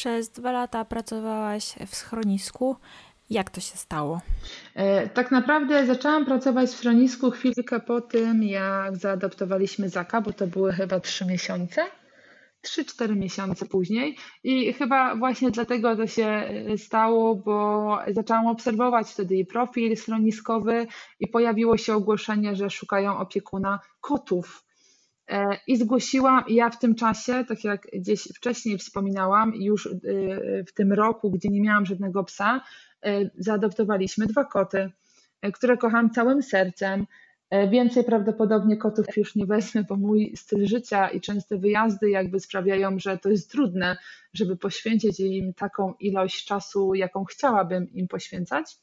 Przez dwa lata pracowałaś w schronisku. Jak to się stało? E, tak naprawdę zaczęłam pracować w schronisku chwilkę po tym, jak zaadoptowaliśmy Zaka, bo to były chyba trzy miesiące. 3-4 miesiące później. I chyba właśnie dlatego to się e, stało, bo zaczęłam obserwować wtedy jej profil schroniskowy i pojawiło się ogłoszenie, że szukają opiekuna kotów. E, I zgłosiłam, ja w tym czasie, tak jak gdzieś wcześniej wspominałam, już e, w tym roku, gdzie nie miałam żadnego psa, zaadoptowaliśmy dwa koty, które kocham całym sercem. E, więcej prawdopodobnie kotów już nie wezmę, bo mój styl życia i częste wyjazdy jakby sprawiają, że to jest trudne, żeby poświęcić im taką ilość czasu, jaką chciałabym im poświęcać.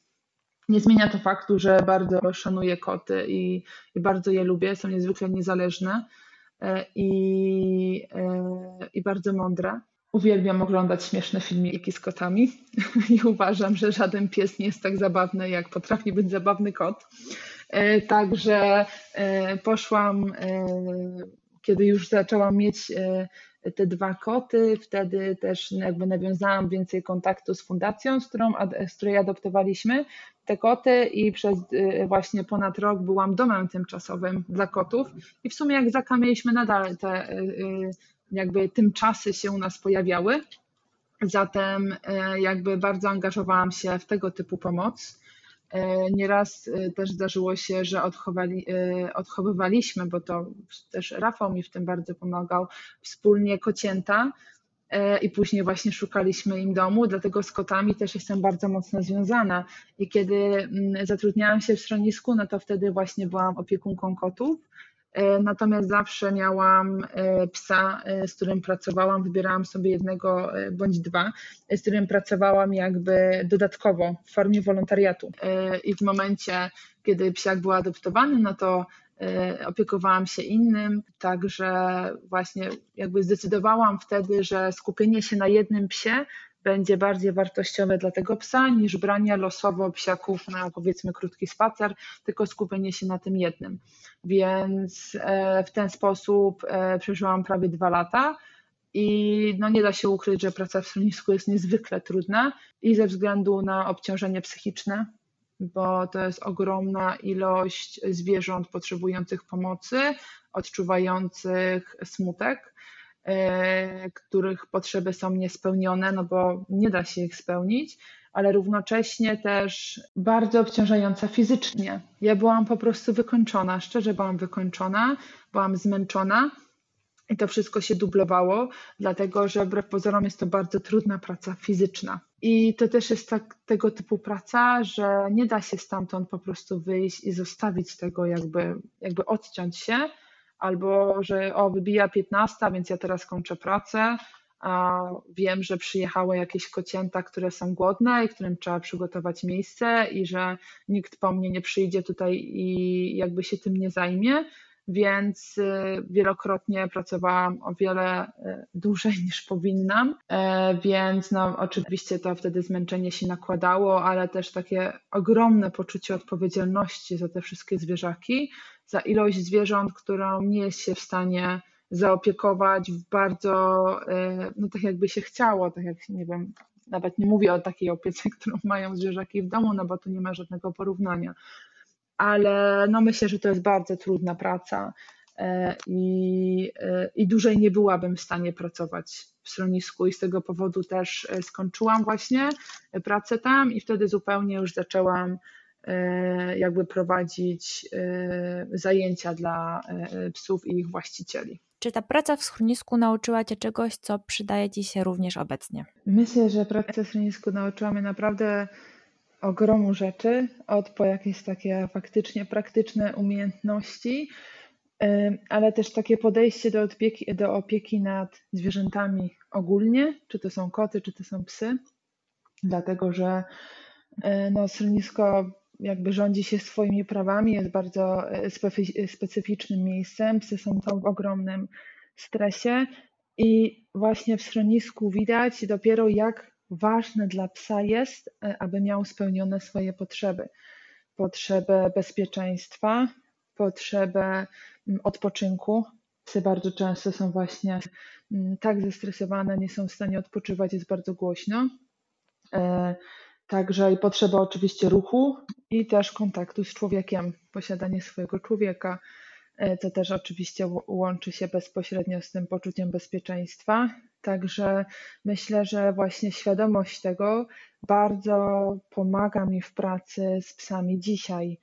Nie zmienia to faktu, że bardzo szanuję koty i, i bardzo je lubię, są niezwykle niezależne e, i, e, i bardzo mądre. Uwielbiam oglądać śmieszne filmiki z kotami i uważam, że żaden pies nie jest tak zabawny, jak potrafi być zabawny kot. E, także e, poszłam, e, kiedy już zaczęłam mieć te dwa koty, wtedy też jakby nawiązałam więcej kontaktu z fundacją, z, którą, z której adoptowaliśmy te koty i przez właśnie ponad rok byłam domem tymczasowym dla kotów i w sumie jak Zaka mieliśmy nadal te jakby tymczasy się u nas pojawiały, zatem jakby bardzo angażowałam się w tego typu pomoc. Nieraz też zdarzyło się, że odchowali, odchowywaliśmy, bo to też Rafał mi w tym bardzo pomagał, wspólnie kocięta i później właśnie szukaliśmy im domu, dlatego z kotami też jestem bardzo mocno związana. I kiedy mm, zatrudniałam się w schronisku, no to wtedy właśnie byłam opiekunką kotów E, natomiast zawsze miałam e, psa, e, z którym pracowałam, wybierałam sobie jednego bądź dwa, z którym pracowałam jakby dodatkowo w formie wolontariatu. I w momencie, kiedy psiak był adoptowany, no to opiekowałam się innym, także właśnie jakby zdecydowałam wtedy, że skupienie się na jednym psie będzie bardziej wartościowe dla tego psa niż branie losowo psiaków na powiedzmy krótki spacer, tylko skupienie się na tym jednym. Więc e, w ten sposób e, przeżyłam prawie dwa lata. I no nie da się ukryć, że praca w schronisku jest niezwykle trudna i ze względu na obciążenie psychiczne, bo to jest ogromna ilość zwierząt potrzebujących pomocy, odczuwających smutek E, których potrzeby są niespełnione, no bo nie da się ich spełnić, ale równocześnie też bardzo obciążająca fizycznie. Ja byłam po prostu wykończona, szczerze byłam wykończona, byłam zmęczona. I to wszystko się dublowało, dlatego że wbrew pozorom jest to bardzo trudna praca fizyczna. I to też jest tak, tego typu praca, że nie da się stamtąd po prostu wyjść i zostawić tego, jakby, jakby odciąć się, albo że o, wybija 15, więc ja teraz kończę pracę, a wiem, że przyjechały jakieś kocięta, które są głodne i którym trzeba przygotować miejsce i że nikt po mnie nie przyjdzie tutaj i jakby się tym nie zajmie, więc y, wielokrotnie pracowałam o wiele y, dłużej niż powinnam, e, więc no, oczywiście to wtedy zmęczenie się nakładało, ale też takie ogromne poczucie odpowiedzialności za te wszystkie zwierzaki, za ilość zwierząt, którą nie jest się w stanie zaopiekować w bardzo, e, no tak jakby się chciało, tak jak nie wiem, nawet nie mówię o takiej opiece, którą mają zwierzaki w domu, no bo tu nie ma żadnego porównania. Ale no myślę, że to jest bardzo trudna praca e, i, e, i dłużej nie byłabym w stanie pracować w schronisku i z tego powodu też skończyłam właśnie pracę tam i wtedy zupełnie już zaczęłam E, jakby prowadzić e, zajęcia dla e, psów i ich właścicieli. Czy ta praca w schronisku nauczyła Cię czegoś, co przydaje Ci się również obecnie? Myślę, że praca w schronisku nauczyła mnie naprawdę ogromu rzeczy, od po jakieś takie faktycznie praktyczne umiejętności, ale też takie podejście do opieki, do opieki nad zwierzętami ogólnie, czy to są koty, czy to są psy, dlatego że no, schronisko jakby rządzi się swoimi prawami, jest bardzo e, specyficznym miejscem. Psy są tam w ogromnym stresie i właśnie w schronisku widać dopiero jak ważne dla psa jest, e, aby miał spełnione swoje potrzeby. Potrzebę bezpieczeństwa, potrzebę mm, odpoczynku, psy bardzo często są właśnie mm, tak zestresowane, nie są w stanie odpoczywać, jest bardzo głośno. E, także i potrzeba oczywiście ruchu i też kontaktu z człowiekiem, posiadanie swojego człowieka, e, co też oczywiście łączy się bezpośrednio z tym poczuciem bezpieczeństwa. Także myślę, że właśnie świadomość tego bardzo pomaga mi w pracy z psami dzisiaj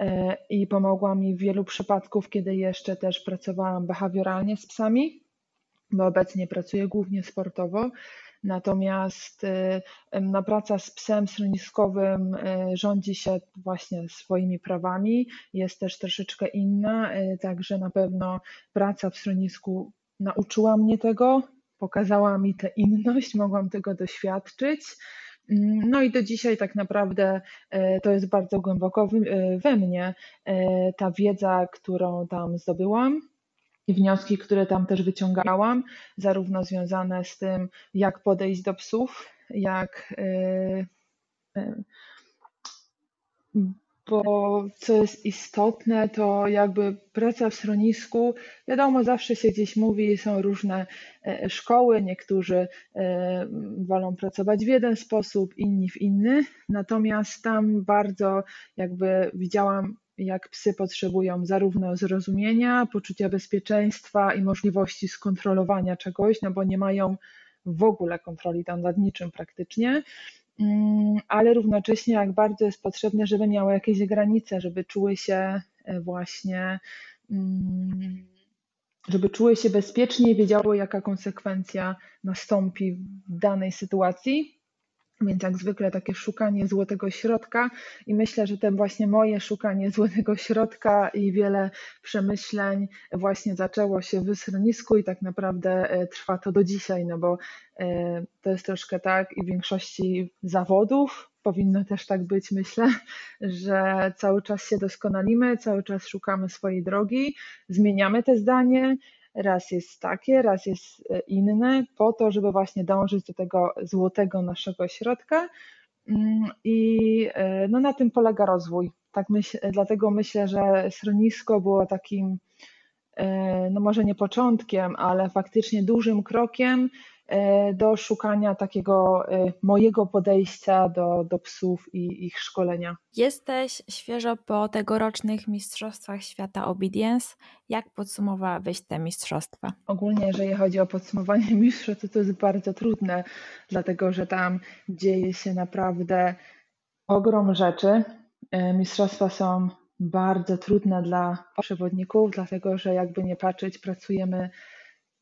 e, i pomogła mi w wielu przypadków, kiedy jeszcze też pracowałam behawioralnie z psami, bo obecnie pracuję głównie sportowo. Natomiast e, no, praca z psem schroniskowym e, rządzi się właśnie swoimi prawami, jest też troszeczkę inna, także na pewno praca w schronisku nauczyła mnie tego, pokazała mi tę inność, mogłam tego doświadczyć. Mm, no i do dzisiaj tak naprawdę e, to jest bardzo głęboko e, we mnie e, ta wiedza, którą tam zdobyłam i wnioski, które tam też wyciągałam, zarówno związane z tym, jak podejść do psów, jak bo co jest istotne, to jakby praca w schronisku, wiadomo, zawsze się gdzieś mówi, są różne e, szkoły, niektórzy e, wolą pracować w jeden sposób, inni w inny, natomiast tam bardzo jakby widziałam, jak psy potrzebują zarówno zrozumienia, poczucia bezpieczeństwa i możliwości skontrolowania czegoś, no bo nie mają w ogóle kontroli tam nad niczym praktycznie. Mm, ale równocześnie jak bardzo jest potrzebne, żeby miały jakieś granice, żeby czuły się e, właśnie, mm, żeby czuły się bezpiecznie i wiedziały, jaka konsekwencja nastąpi w danej sytuacji. Więc jak zwykle takie szukanie złotego środka i myślę, że to właśnie moje szukanie złotego środka i wiele przemyśleń właśnie zaczęło się w schronisku i tak naprawdę e, trwa to do dzisiaj, no bo e, to jest troszkę tak i w większości zawodów powinno też tak być, myślę, że cały czas się doskonalimy, cały czas szukamy swojej drogi, zmieniamy te zdanie, raz jest takie, raz jest e, inne, po to, żeby właśnie dążyć do tego złotego naszego środka. Mm, I e, no, na tym polega rozwój. Tak myśl, dlatego myślę, że schronisko było takim, e, no może nie początkiem, ale faktycznie dużym krokiem do szukania takiego e, mojego podejścia do, do psów i ich szkolenia. Jesteś świeżo po tegorocznych Mistrzostwach Świata Obedience. Jak podsumowałabyś te mistrzostwa? Ogólnie, jeżeli chodzi o podsumowanie mistrzostw, to to jest bardzo trudne, dlatego że tam dzieje się naprawdę ogrom rzeczy. E, mistrzostwa są bardzo trudne dla przewodników, dlatego że jakby nie patrzeć, pracujemy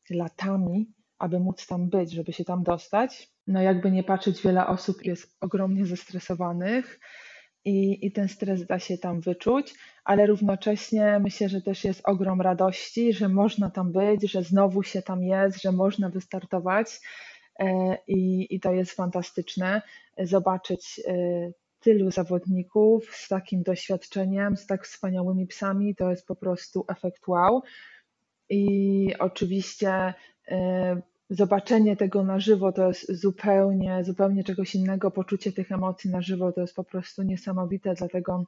latami aby móc tam być, żeby się tam dostać. No jakby nie patrzeć, wiele osób jest ogromnie zestresowanych i, i ten stres da się tam wyczuć, ale równocześnie myślę, że też jest ogrom radości, że można tam być, że znowu się tam jest, że można wystartować e, i, i to jest fantastyczne zobaczyć e, tylu zawodników z takim doświadczeniem, z tak wspaniałymi psami, to jest po prostu efekt wow. I oczywiście E, zobaczenie tego na żywo to jest zupełnie, zupełnie czegoś innego. Poczucie tych emocji na żywo to jest po prostu niesamowite, dlatego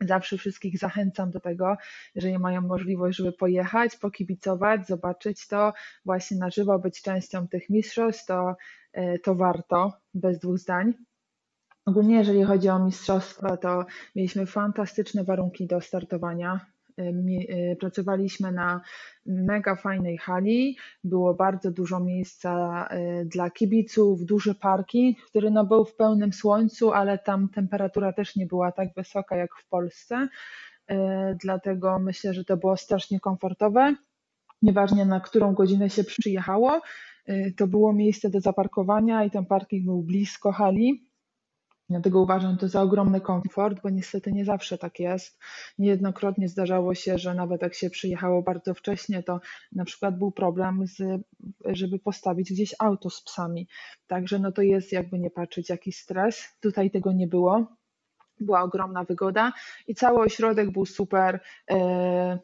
zawsze wszystkich zachęcam do tego, jeżeli mają możliwość, żeby pojechać, pokibicować, zobaczyć to właśnie na żywo, być częścią tych mistrzostw, to, e, to warto, bez dwóch zdań. Ogólnie, jeżeli chodzi o mistrzostwa, to mieliśmy fantastyczne warunki do startowania. Y, pracowaliśmy na mega fajnej hali, było bardzo dużo miejsca y, dla kibiców, duży parking, który no był w pełnym słońcu, ale tam temperatura też nie była tak wysoka jak w Polsce, y, dlatego myślę, że to było strasznie komfortowe. Nieważnie na którą godzinę się przyjechało, to było miejsce do zaparkowania i ten parking był blisko hali Dlatego uważam to za ogromny komfort, bo niestety nie zawsze tak jest. Niejednokrotnie zdarzało się, że nawet jak się przyjechało bardzo wcześnie, to na przykład był problem, z, żeby postawić gdzieś auto z psami. Także no to jest jakby nie patrzeć jakiś stres. Tutaj tego nie było. Była ogromna wygoda i cały ośrodek był super. E,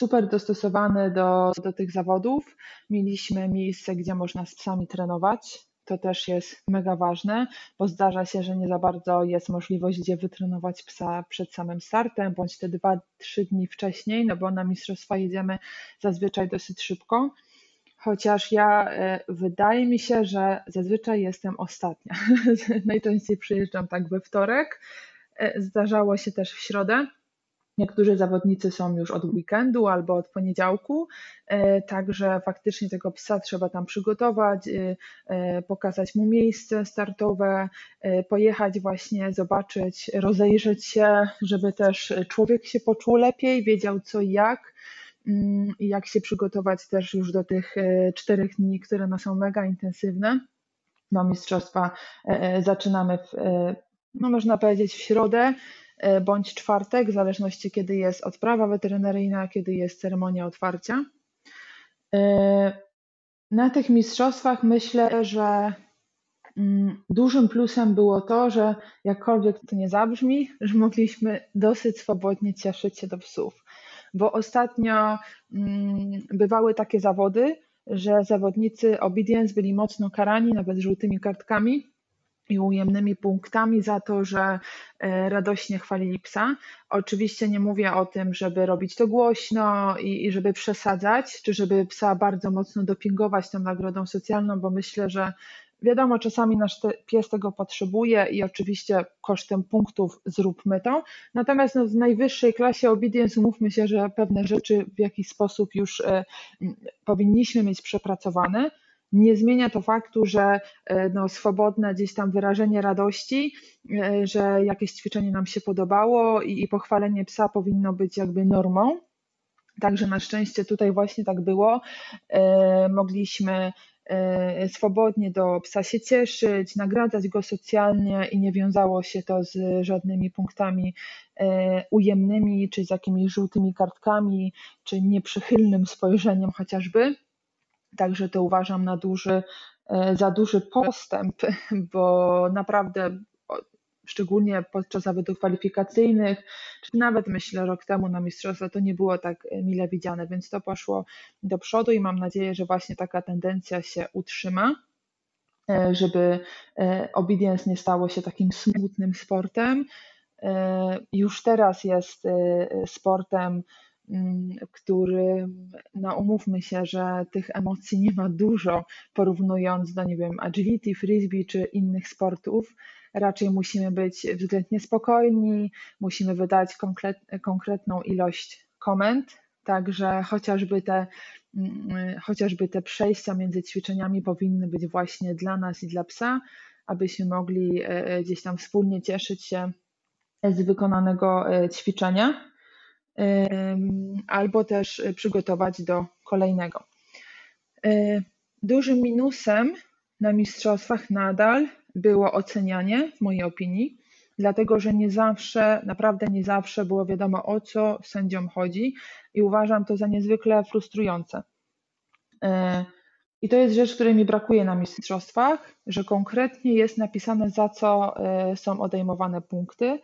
super dostosowany do, do tych zawodów. Mieliśmy miejsce, gdzie można z psami trenować to też jest mega ważne, bo zdarza się, że nie za bardzo jest możliwość, gdzie wytrenować psa przed samym startem, bądź te 2-3 dni wcześniej, no bo na mistrzostwa jedziemy zazwyczaj dosyć szybko. Chociaż ja e, wydaje mi się, że zazwyczaj jestem ostatnia. Najczęściej przyjeżdżam tak we wtorek. E, zdarzało się też w środę. Niektórzy zawodnicy są już od weekendu albo od poniedziałku, e, także faktycznie tego psa trzeba tam przygotować, pokazać mu miejsce startowe, pojechać właśnie, zobaczyć, rozejrzeć się, żeby też człowiek się poczuł lepiej, wiedział co i jak Mm, i jak się przygotować też już do tych e, czterech dni, które no są mega intensywne. No, mistrzostwa e, e, zaczynamy, w, no można powiedzieć, w środę bądź czwartek, w zależności kiedy jest odprawa weterynaryjna, kiedy jest ceremonia otwarcia. Na tych mistrzostwach myślę, że mm, dużym plusem było to, że jakkolwiek to nie zabrzmi, że mogliśmy dosyć swobodnie cieszyć się do psów bo ostatnio mm, bywały takie zawody, że zawodnicy Obedience byli mocno karani, nawet żółtymi kartkami i ujemnymi punktami za to, że e, radośnie chwalili psa. Oczywiście nie mówię o tym, żeby robić to głośno i, i żeby przesadzać, czy żeby psa bardzo mocno dopingować tą nagrodą socjalną, bo myślę, że Wiadomo, czasami nasz te, pies tego potrzebuje i oczywiście kosztem punktów zróbmy to. Natomiast no, w najwyższej klasie obedience umówmy się, że pewne rzeczy w jakiś sposób już e, powinniśmy mieć przepracowane. Nie zmienia to faktu, że e, no, swobodne gdzieś tam wyrażenie radości, e, że jakieś ćwiczenie nam się podobało i, i pochwalenie psa powinno być jakby normą. Także na szczęście tutaj właśnie tak było. E, mogliśmy swobodnie do psa się cieszyć, nagradzać go socjalnie i nie wiązało się to z żadnymi punktami ujemnymi, czy z jakimiś żółtymi kartkami, czy nieprzychylnym spojrzeniem chociażby. Także to uważam na duży, e, za duży postęp, bo naprawdę szczególnie podczas zawodów kwalifikacyjnych, czy nawet myślę rok temu na Mistrzostwa, to nie było tak e, mile widziane, więc to poszło do przodu i mam nadzieję, że właśnie taka tendencja się utrzyma e, żeby obedience nie stało się takim smutnym sportem. Już teraz jest sportem, mm, który, no umówmy się, że tych emocji nie ma dużo, porównując do, nie wiem, agility, frisbee czy innych sportów. Raczej musimy być względnie spokojni, musimy wydać konkretną ilość komend, także chociażby te, mm, chociażby te przejścia między ćwiczeniami powinny być właśnie dla nas i dla psa, abyśmy mogli e, e, gdzieś tam wspólnie cieszyć się z wykonanego e, ćwiczenia, albo też przygotować do kolejnego. Dużym minusem na mistrzostwach nadal było ocenianie, w mojej opinii, dlatego że nie zawsze, naprawdę nie zawsze było wiadomo o co sędziom chodzi i uważam to za niezwykle frustrujące. E, I to jest rzecz, której mi brakuje na mistrzostwach, że konkretnie jest napisane, za co są odejmowane punkty,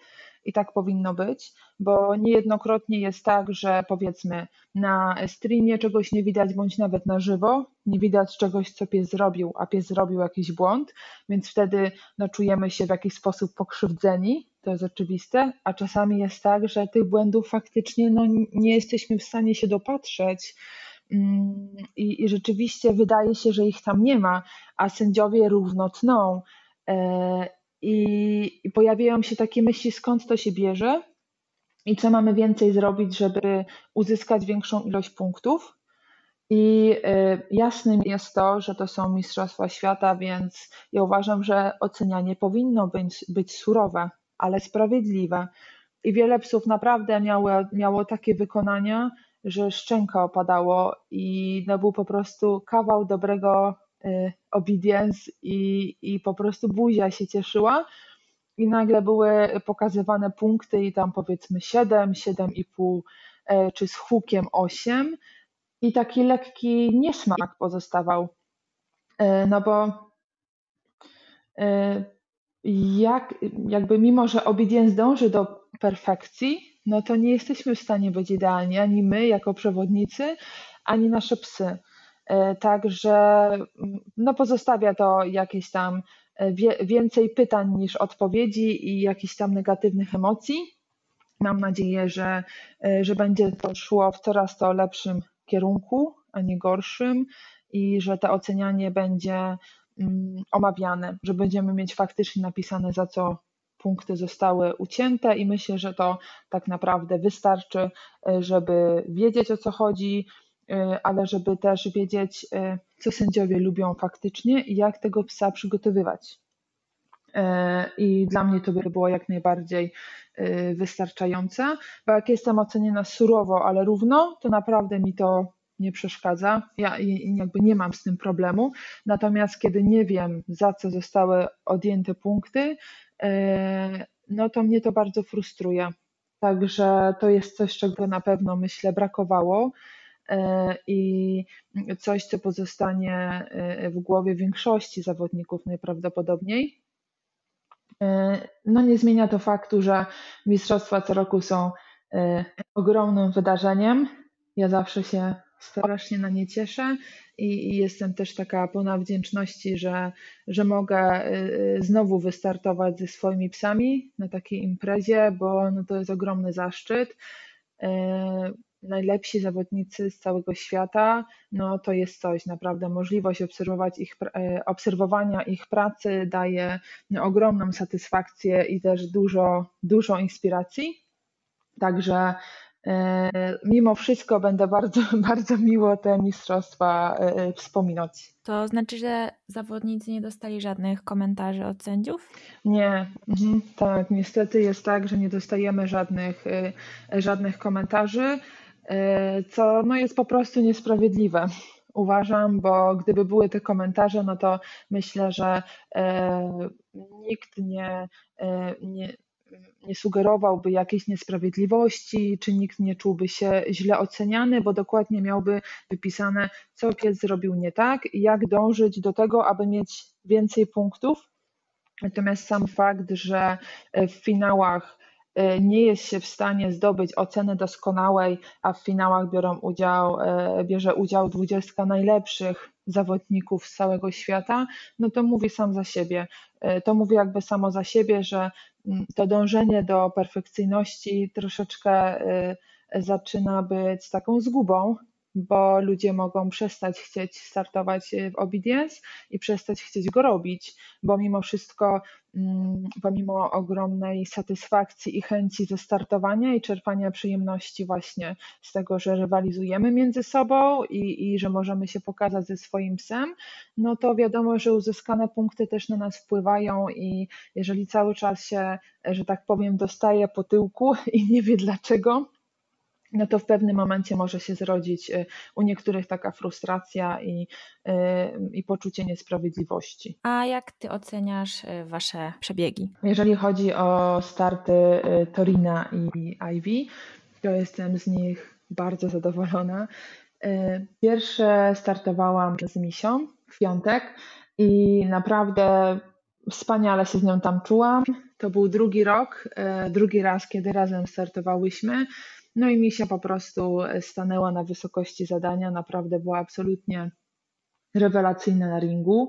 i tak powinno być, bo niejednokrotnie jest tak, że powiedzmy na streamie czegoś nie widać, bądź nawet na żywo, nie widać czegoś, co pies zrobił, a pies zrobił jakiś błąd, więc wtedy no, czujemy się w jakiś sposób pokrzywdzeni, to jest oczywiste, a czasami jest tak, że tych błędów faktycznie no, nie jesteśmy w stanie się dopatrzeć. Mm, I, I rzeczywiście wydaje się, że ich tam nie ma, a sędziowie równo tną. E, i, i pojawiają się takie myśli, skąd to się bierze i co mamy więcej zrobić, żeby uzyskać większą ilość punktów. I y, jasnym jest to, że to są Mistrzostwa Świata, więc ja uważam, że ocenianie powinno być, być surowe, ale sprawiedliwe. I wiele psów naprawdę miało, miało takie wykonania, że szczęka opadało i no był po prostu kawał dobrego obedience i, i po prostu buzia się cieszyła. I nagle były pokazywane punkty i tam powiedzmy 7, 7,5 e, czy z hukiem 8 i taki lekki niesmak pozostawał. E, no bo e, jak, jakby mimo, że obedience dąży do perfekcji, no to nie jesteśmy w stanie być idealni, ani my jako przewodnicy, ani nasze psy. Także mm, no pozostawia to jakieś tam wie, więcej pytań niż odpowiedzi i jakichś tam negatywnych emocji. Mam nadzieję, że, że będzie to szło w coraz to lepszym kierunku, a nie gorszym i że to ocenianie będzie mm, omawiane, że będziemy mieć faktycznie napisane, za co punkty zostały ucięte, i myślę, że to tak naprawdę wystarczy, e, żeby wiedzieć o co chodzi, e, ale żeby też wiedzieć, e, co sędziowie lubią faktycznie i jak tego psa przygotowywać. I dla mnie to by było jak najbardziej wystarczające, bo jak jestem oceniana surowo, ale równo, to naprawdę mi to nie przeszkadza. Ja jakby nie mam z tym problemu. Natomiast kiedy nie wiem, za co zostały odjęte punkty, no to mnie to bardzo frustruje. Także to jest coś, czego na pewno myślę brakowało i coś, co pozostanie e, w głowie większości zawodników najprawdopodobniej. No nie zmienia to faktu, że mistrzostwa co roku są ogromnym wydarzeniem. Ja zawsze się strasznie na nie cieszę i, jestem też taka pełna wdzięczności, że, że mogę znowu wystartować ze swoimi psami na takiej imprezie, bo no to jest ogromny zaszczyt. Najlepsi zawodnicy z całego świata, no to jest coś, naprawdę możliwość obserwować ich, obserwowania ich pracy daje no, ogromną satysfakcję i też dużo, dużo inspiracji. Także E, mimo wszystko będę bardzo, bardzo miło te mistrzostwa e, e, wspominać. To znaczy, że zawodnicy nie dostali żadnych komentarzy od sędziów? Nie, mhm, tak, niestety jest tak, że nie dostajemy żadnych, żadnych komentarzy, co no jest po prostu niesprawiedliwe. Uważam, bo gdyby były te komentarze, no to myślę, że nikt nie, nie, nie sugerowałby jakiejś niesprawiedliwości, czy nikt nie czułby się źle oceniany, bo dokładnie miałby wypisane, co pies zrobił nie tak i jak dążyć do tego, aby mieć więcej punktów. Natomiast sam fakt, że w finałach nie jest się w stanie zdobyć oceny doskonałej, a w finałach biorą udział, e, bierze udział 20 najlepszych zawodników z całego świata, no to mówi sam za siebie. E, to mówi jakby samo za siebie, że mm, to dążenie do perfekcyjności troszeczkę y, zaczyna być taką zgubą, bo ludzie mogą przestać chcieć startować w obedience i przestać chcieć go robić, bo mimo wszystko, mm, pomimo ogromnej satysfakcji i chęci ze startowania i czerpania przyjemności właśnie z tego, że rywalizujemy między sobą i, i że możemy się pokazać ze swoim psem, no to wiadomo, że uzyskane punkty też na nas wpływają i jeżeli cały czas się, że tak powiem, dostaje po tyłku i nie wie dlaczego, no to w pewnym momencie może się zrodzić y, u niektórych taka frustracja i, y, i poczucie niesprawiedliwości. A jak ty oceniasz y, wasze przebiegi? Jeżeli chodzi o starty Torina i Ivy, to jestem z nich bardzo zadowolona. Pierwsze startowałam z Misią w piątek i naprawdę wspaniale się z nią tam czułam. To był drugi rok, drugi raz, kiedy razem startowałyśmy. No i Misia po prostu stanęła na wysokości zadania, naprawdę była absolutnie rewelacyjna na ringu.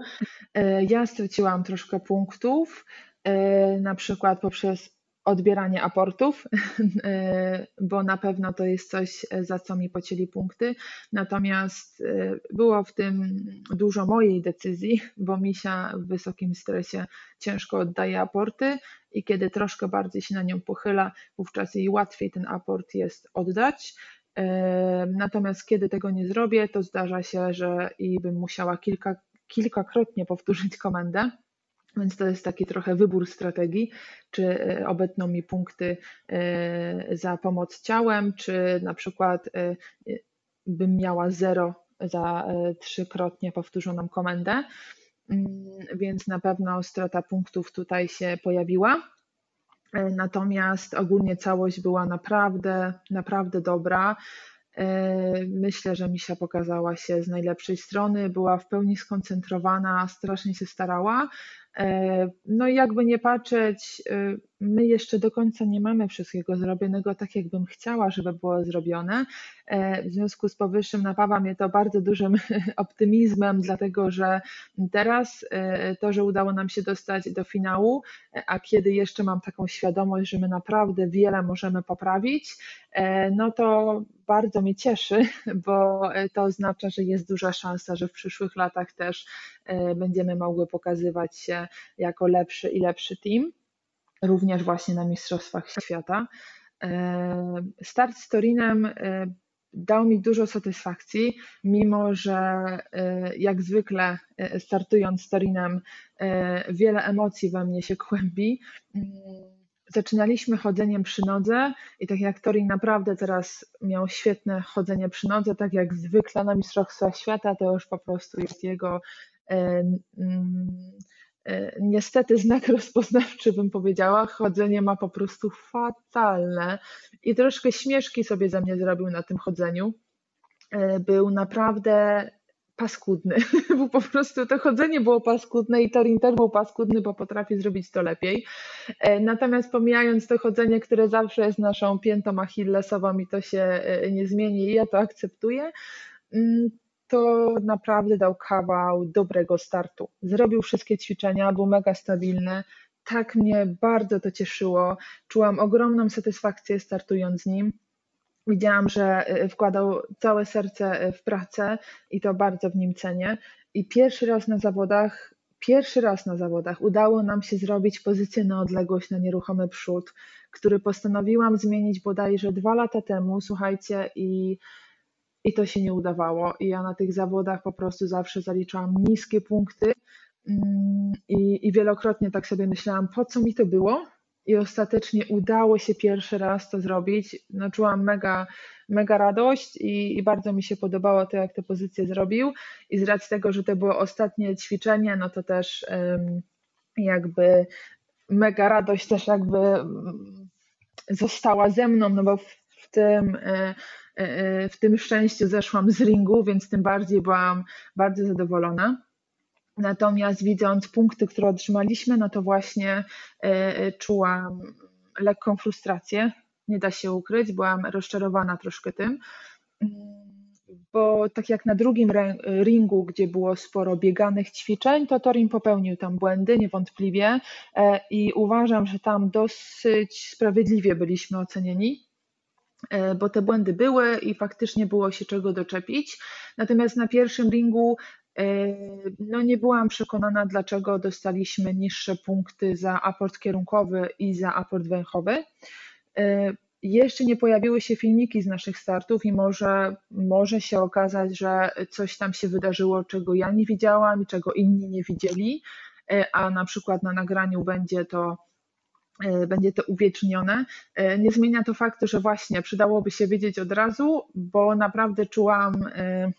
E, ja straciłam troszkę punktów, e, na przykład poprzez odbieranie aportów, e, bo na pewno to jest coś, za co mi pocięli punkty. Natomiast e, było w tym dużo mojej decyzji, bo Misia w wysokim stresie ciężko oddaje aporty i kiedy troszkę bardziej się na nią pochyla, wówczas jej łatwiej ten aport jest oddać. E, natomiast kiedy tego nie zrobię, to zdarza się, że i bym musiała kilka, kilkakrotnie powtórzyć komendę. Więc to jest taki trochę wybór strategii, czy e, obetną mi punkty e, za pomoc ciałem, czy na przykład e, bym miała zero za trzykrotnie powtórzoną komendę. Mm, więc na pewno strata punktów tutaj się pojawiła. Natomiast ogólnie całość była naprawdę, naprawdę dobra. Myślę, że Misia pokazała się z najlepszej strony, była w pełni skoncentrowana, strasznie się starała. No i jakby nie patrzeć, my jeszcze do końca nie mamy wszystkiego zrobionego tak, jakbym chciała, żeby było zrobione. W związku z powyższym napawa mnie to bardzo dużym optymizmem, dlatego że teraz to, że udało nam się dostać do finału, a kiedy jeszcze mam taką świadomość, że my naprawdę wiele możemy poprawić, no to bardzo mnie cieszy, bo to oznacza, że jest duża szansa, że w przyszłych latach też będziemy mogły pokazywać się jako lepszy i lepszy team również właśnie na Mistrzostwach Świata. E, start z Torinem e, dał mi dużo satysfakcji, mimo że e, jak zwykle startując z Torinem wiele emocji we mnie się kłębi. Mm, zaczynaliśmy chodzeniem przy nodze i tak jak Torin naprawdę teraz miał świetne chodzenie przy nodze, tak jak zwykle na Mistrzostwach Świata, to już po prostu jest jego E, niestety znak rozpoznawczy, bym powiedziała, chodzenie ma po prostu fatalne i troszkę śmieszki sobie ze mnie zrobił na tym chodzeniu. E, był naprawdę paskudny, bo po prostu to chodzenie było paskudne i Torin też był paskudny, bo potrafi zrobić to lepiej. E, natomiast pomijając to chodzenie, które zawsze jest naszą piętą achillesową i to się nie zmieni i ja to akceptuję, mm, to naprawdę dał kawał dobrego startu. Zrobił wszystkie ćwiczenia, był mega stabilny. Tak mnie bardzo to cieszyło. Czułam ogromną satysfakcję startując z nim. Widziałam, że y, wkładał całe serce y, w pracę i to bardzo w nim cenię. I pierwszy raz na zawodach, pierwszy raz na zawodach udało nam się zrobić pozycję na odległość na nieruchomy przód, który postanowiłam zmienić bodajże dwa lata temu, słuchajcie, i i to się nie udawało. I ja na tych zawodach po prostu zawsze zaliczałam niskie punkty mm, i, i wielokrotnie tak sobie myślałam, po co mi to było? I ostatecznie udało się pierwszy raz to zrobić. No, czułam mega, mega radość i, i bardzo mi się podobało to, jak tę pozycję zrobił. I z racji tego, że to było ostatnie ćwiczenie, no to też um, jakby mega radość też jakby um, została ze mną, no bo w, w tym y, w tym szczęściu zeszłam z ringu, więc tym bardziej byłam bardzo zadowolona. Natomiast widząc punkty, które otrzymaliśmy, no to właśnie e, czułam lekką frustrację, nie da się ukryć, byłam rozczarowana troszkę tym, bo tak jak na drugim ringu, gdzie było sporo bieganych ćwiczeń, to Torin popełnił tam błędy, niewątpliwie, i uważam, że tam dosyć sprawiedliwie byliśmy ocenieni. E, bo te błędy były i faktycznie było się czego doczepić. Natomiast na pierwszym ringu e, no nie byłam przekonana, dlaczego dostaliśmy niższe punkty za aport kierunkowy i za aport węchowy. E, jeszcze nie pojawiły się filmiki z naszych startów i może, może się okazać, że coś tam się wydarzyło, czego ja nie widziałam i czego inni nie widzieli, a na przykład na nagraniu będzie to będzie to uwiecznione. E, nie zmienia to faktu, że właśnie przydałoby się wiedzieć od razu, bo naprawdę czułam, e,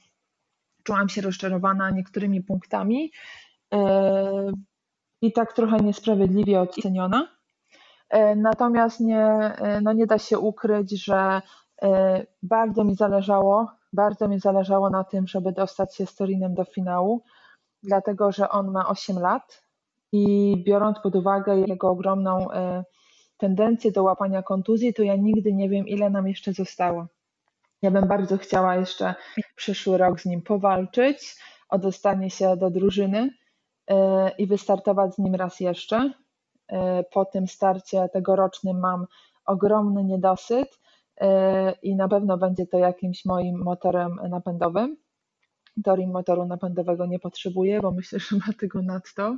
czułam się rozczarowana niektórymi punktami i tak trochę niesprawiedliwie oceniona. Natomiast nie, no nie da się ukryć, że bardzo mi zależało, bardzo mi zależało na tym, żeby dostać się z Torinem do finału, dlatego że on ma 8 lat, i biorąc pod uwagę jego ogromną e, tendencję do łapania kontuzji, to ja nigdy nie wiem, ile nam jeszcze zostało. Ja bym bardzo chciała jeszcze przyszły rok z nim powalczyć o dostanie się do drużyny e, i wystartować z nim raz jeszcze. E, po tym starcie tegorocznym mam ogromny niedosyt i na pewno będzie to jakimś moim motorem napędowym. Torin motoru napędowego nie potrzebuje, bo myślę, że ma tego nadto.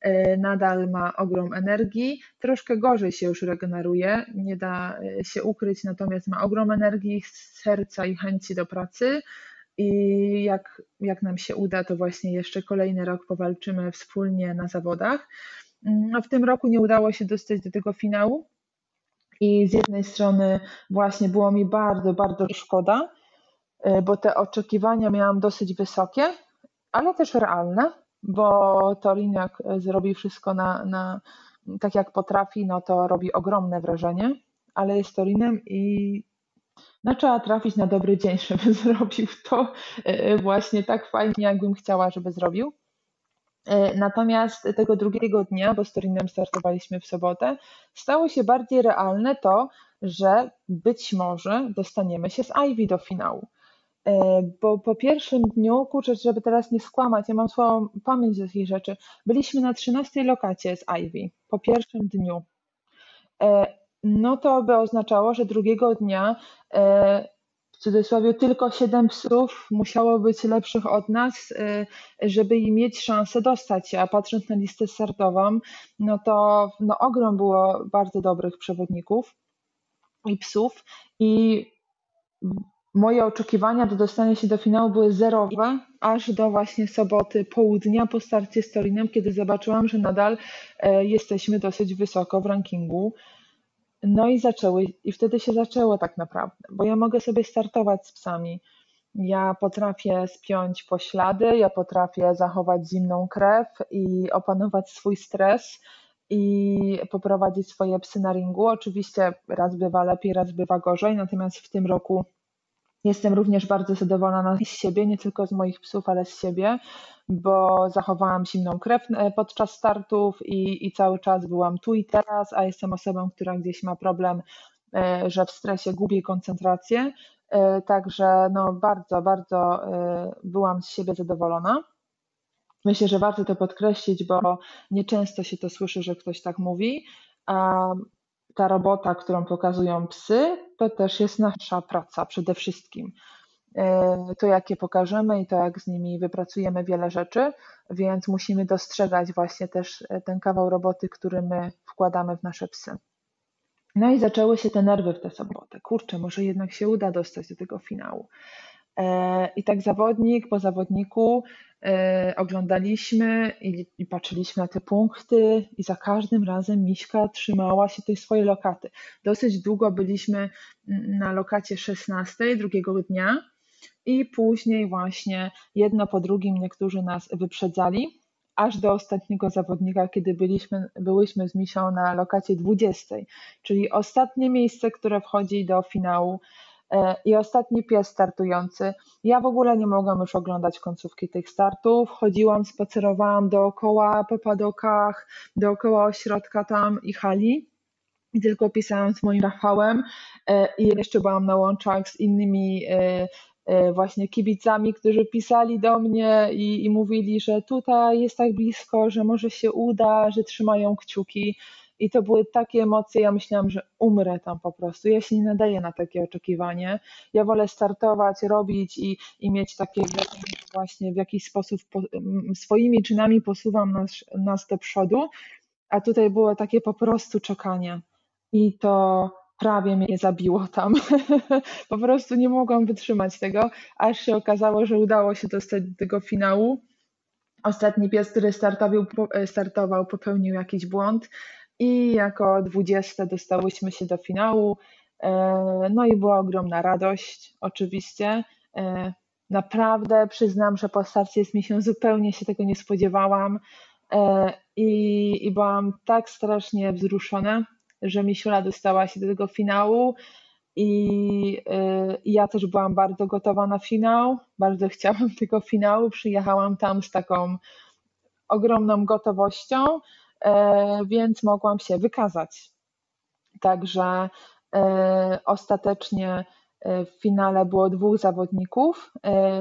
E, nadal ma ogrom energii, troszkę gorzej się już regeneruje, nie da e, się ukryć, natomiast ma ogrom energii, serca i chęci do pracy. I jak, jak nam się uda, to właśnie jeszcze kolejny rok powalczymy wspólnie na zawodach. No, w tym roku nie udało się dostać do tego finału. I z jednej strony właśnie było mi bardzo, bardzo szkoda, e, bo te oczekiwania miałam dosyć wysokie, ale też realne bo Torin jak zrobi wszystko na, na, tak jak potrafi, no to robi ogromne wrażenie, ale jest Torinem i no, trzeba trafić na dobry dzień, żeby zrobił to e, właśnie tak fajnie, jakbym chciała, żeby zrobił. Natomiast tego drugiego dnia, bo z Torinem startowaliśmy w sobotę, stało się bardziej realne to, że być może dostaniemy się z Ivy do finału. E, bo po pierwszym dniu, kurczę, żeby teraz nie skłamać, ja mam słabą pamięć do takich rzeczy, byliśmy na 13 lokacie z Ivy po pierwszym dniu. E, no to by oznaczało, że drugiego dnia e, w cudzysłowie tylko 7 psów musiało być lepszych od nas, żeby im mieć szansę dostać się. A patrząc na listę startową, no to no ogrom było bardzo dobrych przewodników i psów i moje oczekiwania do dostania się do finału były zerowe, aż do właśnie soboty południa po starcie z Torinem, kiedy zobaczyłam, że nadal e, jesteśmy dosyć wysoko w rankingu. No i zaczęły, i wtedy się zaczęło tak naprawdę, bo ja mogę sobie startować z psami. Ja potrafię spiąć poślady, ja potrafię zachować zimną krew i opanować swój stres i poprowadzić swoje psy na ringu. Oczywiście raz bywa lepiej, raz bywa gorzej, natomiast w tym roku Jestem również bardzo zadowolona z siebie, nie tylko z moich psów, ale z siebie, bo zachowałam zimną krew e, podczas startów i, i cały czas byłam tu i teraz, a jestem osobą, która gdzieś ma problem, e, że w stresie gubię koncentrację. E, także no bardzo, bardzo byłam z siebie zadowolona. Myślę, że warto to podkreślić, bo nieczęsto się to słyszy, że ktoś tak mówi ta robota, którą pokazują psy, to też jest nasza praca przede wszystkim. E, to, jak je pokażemy i to, jak z nimi wypracujemy wiele rzeczy, więc musimy dostrzegać właśnie też e, ten kawał roboty, który my wkładamy w nasze psy. No i zaczęły się te nerwy w tę sobotę. Kurczę, może jednak się uda dostać do tego finału. E, I tak zawodnik po zawodniku e, oglądaliśmy i, i, patrzyliśmy na te punkty, i za każdym razem Miśka trzymała się tej swojej lokaty. Dosyć długo byliśmy na lokacie 16 drugiego dnia, i później właśnie jedno po drugim niektórzy nas wyprzedzali, aż do ostatniego zawodnika, kiedy byliśmy, byłyśmy z Misią na lokacie 20, czyli ostatnie miejsce, które wchodzi do finału I ostatni pies startujący. Ja w ogóle nie mogłam już oglądać końcówki tych startów. Chodziłam, spacerowałam dookoła po padokach, dookoła ośrodka tam i hali. I tylko pisałam z moim Rafałem e, i jeszcze byłam na łączach z innymi e, właśnie kibicami, którzy pisali do mnie i, i mówili, że tutaj jest tak blisko, że może się uda, że trzymają kciuki. I to były takie emocje, ja myślałam, że umrę tam po prostu. Ja się nie nadaję na takie oczekiwanie. Ja wolę startować, robić i, i mieć takie właśnie w jakiś sposób po, swoimi czynami posuwam nas, nas do przodu, a tutaj było takie po prostu czekanie. I to prawie mnie zabiło tam. po prostu nie mogłam wytrzymać tego, aż się okazało, że udało się dostać do tego finału. Ostatni pies, który startował, startował popełnił jakiś błąd i jako 20 dostałyśmy się do finału. E, no i była ogromna radość, oczywiście. E, naprawdę przyznam, że po starcie z misją zupełnie się tego nie spodziewałam e, i, i byłam tak strasznie wzruszona, że Misiula dostała się do tego finału. I, I ja też byłam bardzo gotowa na finał, bardzo chciałam tego finału. Przyjechałam tam z taką ogromną gotowością. E, więc mogłam się wykazać. Także e, ostatecznie e, w finale było dwóch zawodników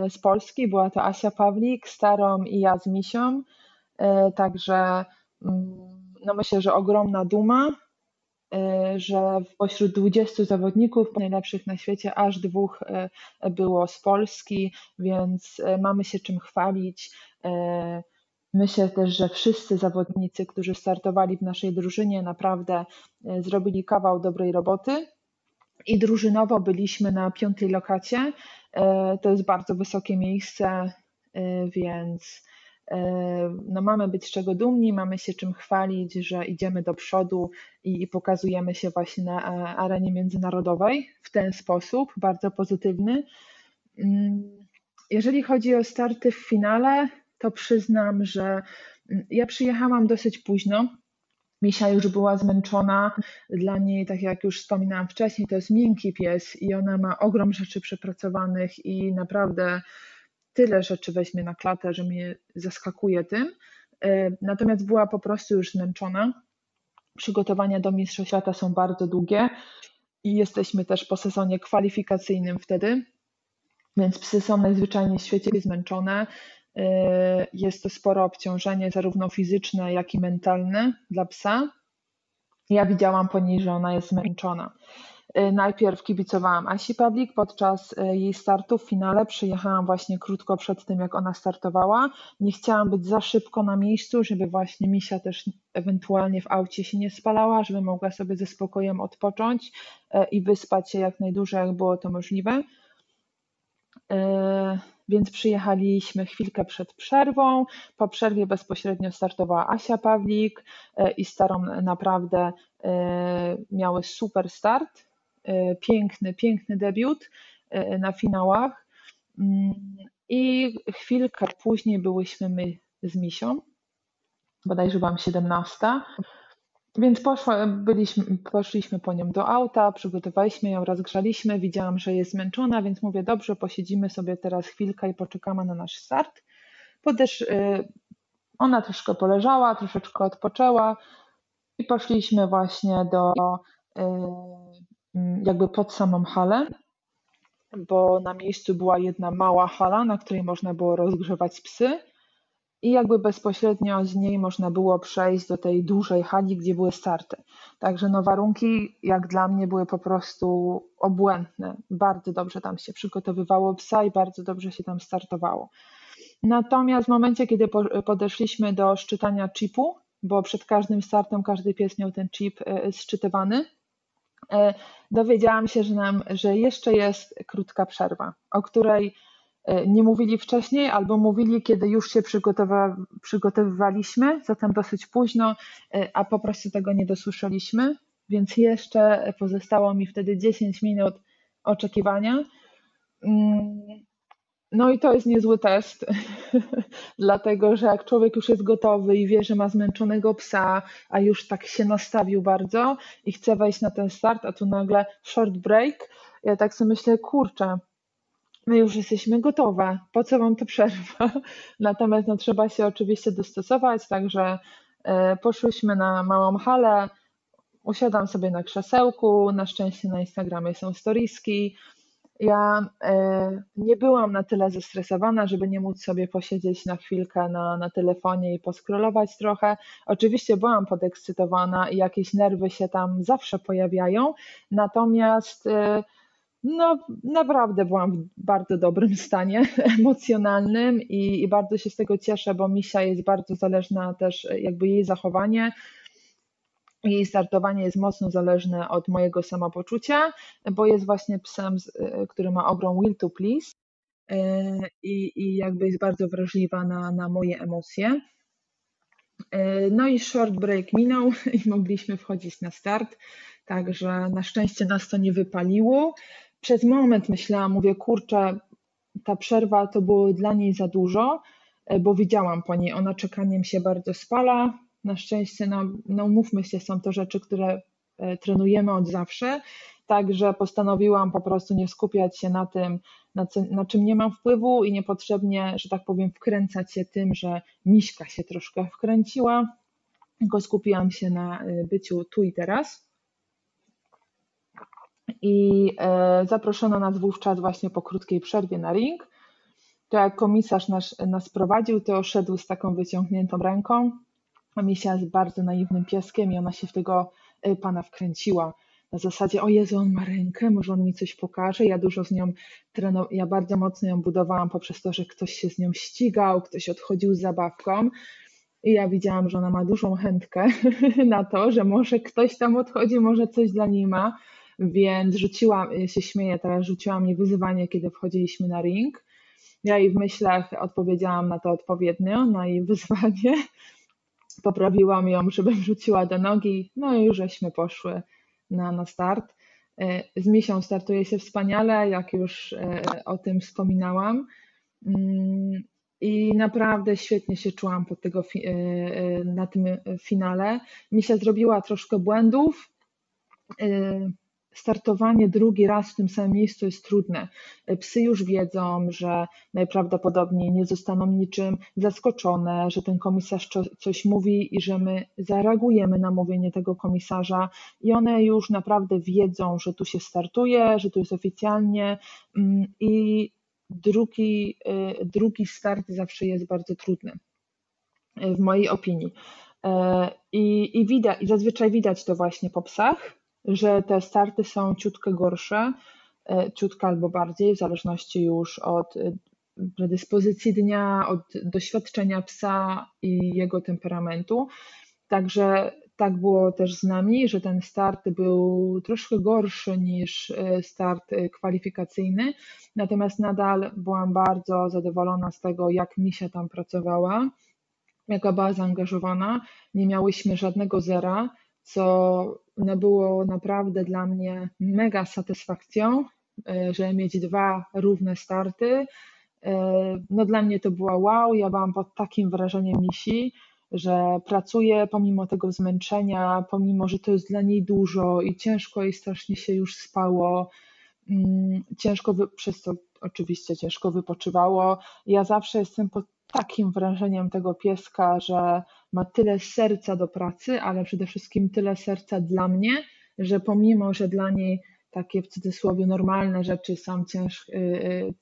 z Polski. Była to Asia Pawlik, Starą i ja z Misią. Także mm, no myślę, że ogromna duma, że pośród 20 zawodników najlepszych na świecie aż dwóch było z Polski, więc mamy się czym chwalić. Myślę też, że wszyscy zawodnicy, którzy startowali w naszej drużynie, naprawdę e, zrobili kawał dobrej roboty. I drużynowo byliśmy na piątej lokacie. E, to jest bardzo wysokie miejsce, e, więc no mamy być z czego dumni, mamy się czym chwalić, że idziemy do przodu i, i pokazujemy się właśnie na arenie międzynarodowej w ten sposób, bardzo pozytywny. Mm, jeżeli chodzi o starty w finale, to przyznam, że mm, ja przyjechałam dosyć późno. Misia już była zmęczona. Dla niej, tak jak już wspominałam wcześniej, to jest miękki pies i ona ma ogrom rzeczy przepracowanych i naprawdę tyle rzeczy weźmie na klatę, że mnie zaskakuje tym. natomiast była po prostu już zmęczona. Przygotowania do Mistrzostw Świata są bardzo długie i jesteśmy też po sezonie kwalifikacyjnym wtedy, więc psy są najzwyczajniej w świecie zmęczone. Jest to spore obciążenie, zarówno fizyczne, jak i mentalne dla psa. Ja widziałam po niej, że ona jest zmęczona. Y, najpierw kibicowałam Asi Pawlik podczas y, jej startu w finale. Przyjechałam właśnie krótko przed tym, jak ona startowała. Nie chciałam być za szybko na miejscu, żeby właśnie Misia też ewentualnie w aucie się nie spalała, żeby mogła sobie ze spokojem odpocząć y, i wyspać się jak najdłużej, jak było to możliwe. Więc przyjechaliśmy chwilkę przed przerwą. Po przerwie bezpośrednio startowała Asia Pawlik i starą naprawdę miały super start E, piękny, piękny debiut e, na finałach. Mm, I chwilkę później byłyśmy my z Misią, bodajże byłam 17. Więc poszła, byliśmy, poszliśmy po nią do auta, przygotowaliśmy ją, rozgrzaliśmy, widziałam, że jest zmęczona, więc mówię, dobrze, posiedzimy sobie teraz chwilkę i poczekamy na nasz start. Bo też e, ona troszkę poleżała, troszeczkę odpoczęła i poszliśmy właśnie do Mm, jakby pod samą halę, bo na miejscu była jedna mała hala, na której można było rozgrzewać psy i jakby bezpośrednio z niej można było przejść do tej dużej hali, gdzie były starty. Także no warunki jak dla mnie były po prostu obłędne. Bardzo dobrze tam się przygotowywało psa i bardzo dobrze się tam startowało. Natomiast w momencie, kiedy podeszliśmy do szczytania chipu, bo przed każdym startem każdy pies miał ten chip e, sczytywany, E, dowiedziałam się, że, nam, że jeszcze jest krótka przerwa, o której e, nie mówili wcześniej, albo mówili, kiedy już się przygotowywaliśmy, zatem dosyć późno, e, a po prostu tego nie dosłyszeliśmy, więc jeszcze pozostało mi wtedy 10 minut oczekiwania. Mm, no i to jest niezły test, dlatego że jak człowiek już jest gotowy i wie, że ma zmęczonego psa, a już tak się nastawił bardzo i chce wejść na ten start, a tu nagle short break, ja tak sobie myślę, kurczę, my już jesteśmy gotowe, po co wam to przerwa? Natomiast no, trzeba się oczywiście dostosować, także e, poszłyśmy na małą halę, usiadam sobie na krzesełku, na szczęście na Instagramie są storiski, ja e, nie byłam na tyle zestresowana, żeby nie móc sobie posiedzieć na chwilkę na, na telefonie i poskrolować trochę. Oczywiście byłam podekscytowana i jakieś nerwy się tam zawsze pojawiają, natomiast e, no, naprawdę byłam w bardzo dobrym stanie emocjonalnym i, i bardzo się z tego cieszę, bo Misia jest bardzo zależna też, jakby jej zachowanie jej startowanie jest mocno zależne od mojego samopoczucia, bo jest właśnie psem, który ma ogrom will to please y, i, i jakby jest bardzo wrażliwa na, na moje emocje. Y, no i short break minął i mogliśmy wchodzić na start, także na szczęście nas to nie wypaliło. Przez moment myślałam, mówię, kurczę, ta przerwa to było dla niej za dużo, bo widziałam po niej, ona czekaniem się bardzo spala, na szczęście, no, no się, są to rzeczy, które e, trenujemy od zawsze, także postanowiłam po prostu nie skupiać się na tym, na, co, na czym nie mam wpływu i niepotrzebnie, że tak powiem, wkręcać się tym, że miśka się troszkę wkręciła, tylko skupiłam się na e, byciu tu i teraz. I e, zaproszono nas wówczas właśnie po krótkiej przerwie na ring. To jak komisarz nas, nas prowadził, to szedł z taką wyciągniętą ręką Misia jest bardzo naiwnym pieskiem i ona się w tego y, pana wkręciła. Na zasadzie, o Jezu, on ma rękę, może on mi coś pokaże. Ja dużo z nią trenowałam, ja bardzo mocno ją budowałam poprzez to, że ktoś się z nią ścigał, ktoś odchodził z zabawką. I ja widziałam, że ona ma dużą chętkę na to, że może ktoś tam odchodzi, może coś dla niej ma. Więc rzuciłam, się śmieję, teraz rzuciłam mi wyzwanie, kiedy wchodziliśmy na ring. Ja jej w myślach odpowiedziałam na to odpowiednio, na jej wyzwanie poprawiłam ją, żeby wrzuciła do nogi, no i już żeśmy poszły na, na start. E, z Misią startuje się wspaniale, jak już e, o tym wspominałam. Mm, I naprawdę świetnie się czułam po tego, e, na tym finale. Misia zrobiła troszkę błędów. Startowanie drugi raz w tym samym miejscu jest trudne. Psy już wiedzą, że najprawdopodobniej nie zostaną niczym zaskoczone, że ten komisarz coś mówi i że my zareagujemy na mówienie tego komisarza i one już naprawdę wiedzą, że tu się startuje, że tu jest oficjalnie mm, i drugi, y, drugi start zawsze jest bardzo trudny y, w mojej opinii. E, I, i, widać, I zazwyczaj widać to właśnie po psach, że te starty są ciutkę gorsze, e, ciutkę albo bardziej, w zależności już od e, predyspozycji dnia, od doświadczenia psa i jego temperamentu. Także tak było też z nami, że ten start był troszkę gorszy niż e, start kwalifikacyjny, natomiast nadal byłam bardzo zadowolona z tego, jak Misia tam pracowała, jaka była zaangażowana. Nie miałyśmy żadnego zera, co było naprawdę dla mnie mega satysfakcją, e, żeby mieć dwa równe starty. E, no dla mnie to była wow, ja byłam pod takim wrażeniem misi, że pracuje pomimo tego zmęczenia, pomimo, że to jest dla niej dużo i ciężko jej strasznie się już spało, mm, ciężko, przez to oczywiście ciężko wypoczywało. Ja zawsze jestem pod takim wrażeniem tego pieska, że ma tyle serca do pracy, ale przede wszystkim tyle serca dla mnie, że pomimo, że dla niej takie w cudzysłowie normalne rzeczy są, cięż, y, y,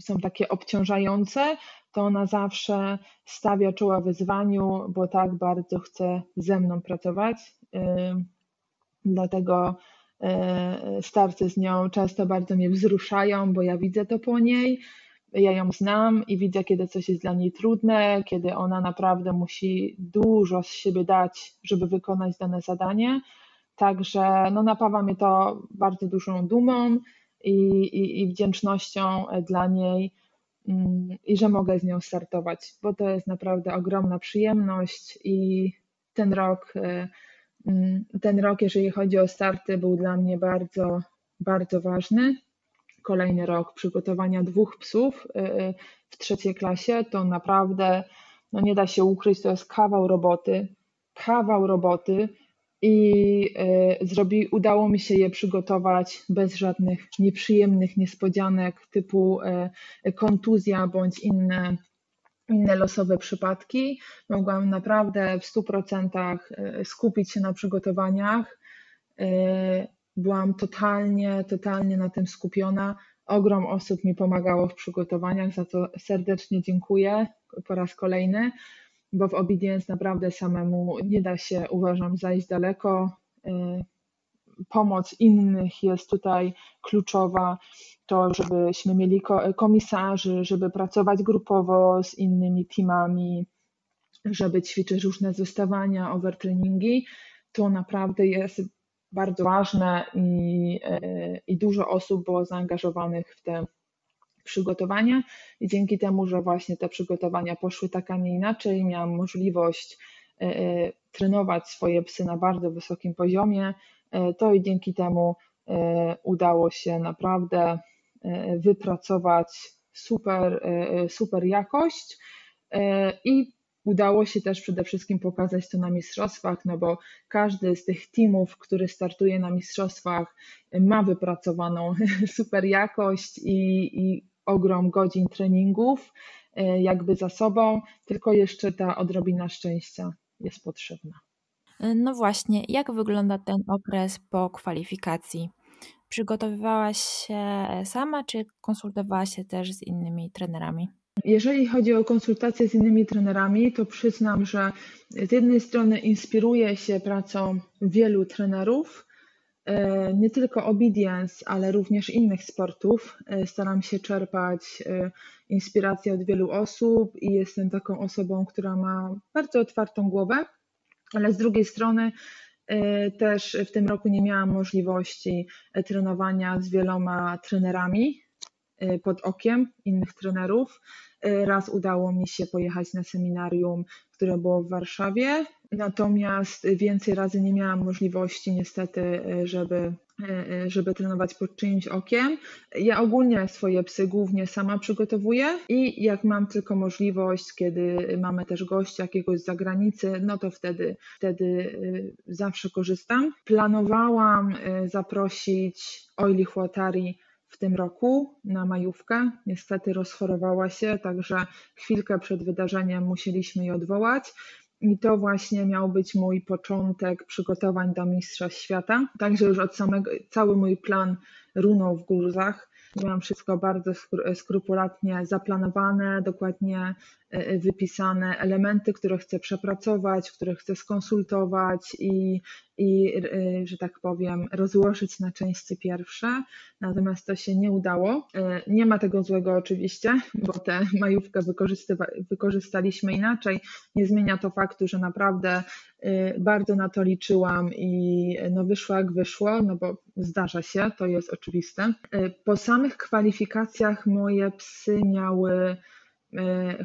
są takie obciążające, to ona zawsze stawia czoła wyzwaniu, bo tak bardzo chce ze mną pracować. Y, dlatego starcy z nią często bardzo mnie wzruszają, bo ja widzę to po niej ja ją znam i widzę, kiedy coś jest dla niej trudne, kiedy ona naprawdę musi dużo z siebie dać, żeby wykonać dane zadanie. Także no, napawa mnie to bardzo dużą dumą i, i, i wdzięcznością dla niej mm, i że mogę z nią startować, bo to jest naprawdę ogromna przyjemność i ten rok, e, mm, ten rok, jeżeli chodzi o starty, był dla mnie bardzo, bardzo ważny kolejny rok przygotowania dwóch psów y, y, w trzeciej klasie, to naprawdę no nie da się ukryć, to jest kawał roboty, kawał roboty i y, zrobi, udało mi się je przygotować bez żadnych nieprzyjemnych niespodzianek typu kontuzja bądź inne, inne losowe przypadki. Mogłam naprawdę w 100% skupić się na przygotowaniach byłam totalnie, totalnie na tym skupiona. Ogrom osób mi pomagało w przygotowaniach, za to serdecznie dziękuję po raz kolejny, bo w Obedience naprawdę samemu nie da się, uważam, zajść daleko. Y, pomoc innych jest tutaj kluczowa. To, żebyśmy mieli komisarzy, żeby pracować grupowo z innymi teamami, żeby ćwiczyć różne zestawania, overtrainingi, to naprawdę jest bardzo ważne i, e, i dużo osób było zaangażowanych w te przygotowania i dzięki temu, że właśnie te przygotowania poszły tak, a nie inaczej, miałam możliwość e, e, trenować swoje psy na bardzo wysokim poziomie, to i dzięki temu udało się naprawdę wypracować super, super jakość i Udało się też przede wszystkim pokazać to na mistrzostwach, no bo każdy z tych teamów, który startuje na mistrzostwach, ma wypracowaną super jakość i, i ogrom godzin treningów e, jakby za sobą, tylko jeszcze ta odrobina szczęścia jest potrzebna. No właśnie, jak wygląda ten okres po kwalifikacji? Przygotowywałaś się sama, czy konsultowałaś się też z innymi trenerami? Jeżeli chodzi o konsultacje z innymi trenerami, to przyznam, że z jednej strony inspiruję się pracą wielu trenerów, e, nie tylko obedience, ale również innych sportów. E, staram się czerpać e, inspirację od wielu osób i jestem taką osobą, która ma bardzo otwartą głowę, ale z drugiej strony też w tym roku nie miałam możliwości trenowania z wieloma trenerami, pod okiem innych trenerów. Raz udało mi się pojechać na seminarium, które było w Warszawie, natomiast więcej razy nie miałam możliwości niestety, żeby E, e, żeby trenować pod czyimś okiem. Ja ogólnie swoje psy głównie sama przygotowuję i jak mam tylko możliwość, kiedy mamy też gościa jakiegoś z zagranicy, no to wtedy, wtedy zawsze korzystam. Planowałam zaprosić Oili Huatari w tym roku na majówkę. Niestety rozchorowała się, także chwilkę przed wydarzeniem musieliśmy je odwołać. I to właśnie miał być mój początek przygotowań do Mistrzostw Świata. Także już od samego, cały mój plan runął w gurzach. Miałam wszystko bardzo skrupulatnie zaplanowane, dokładnie wypisane elementy, które chcę przepracować, które chcę skonsultować i, i e, że tak powiem, rozłożyć na części pierwsze. Natomiast to się nie udało. E, nie ma tego złego oczywiście, bo tę majówkę wykorzystaliśmy inaczej. Nie zmienia to faktu, że naprawdę bardzo na to liczyłam i no wyszło jak wyszło, no bo zdarza się, to jest oczywiste. Po samych kwalifikacjach moje psy miały E,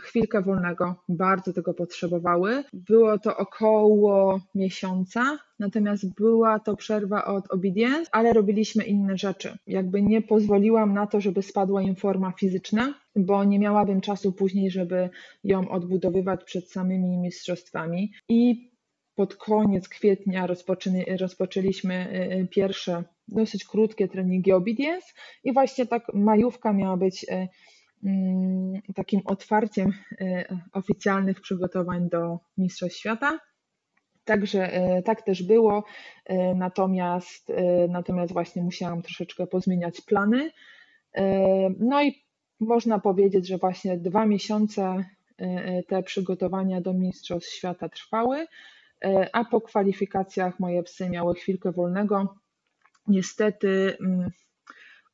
chwilkę wolnego, bardzo tego potrzebowały. Było to około miesiąca, natomiast była to przerwa od obedience, ale robiliśmy inne rzeczy. Jakby nie pozwoliłam na to, żeby spadła im forma fizyczna, bo nie miałabym czasu później, żeby ją odbudowywać przed samymi mistrzostwami. I pod koniec kwietnia rozpoczęliśmy e, e, pierwsze dosyć krótkie treningi obedience i właśnie tak majówka miała być takim otwarciem e, oficjalnych przygotowań do Mistrzostw Świata. Także e, tak też było, e, natomiast, natomiast właśnie musiałam troszeczkę pozmieniać plany. No i można powiedzieć, że właśnie dwa miesiące te przygotowania do Mistrzostw Świata trwały, a po kwalifikacjach moje psy miały chwilkę wolnego. Niestety mm,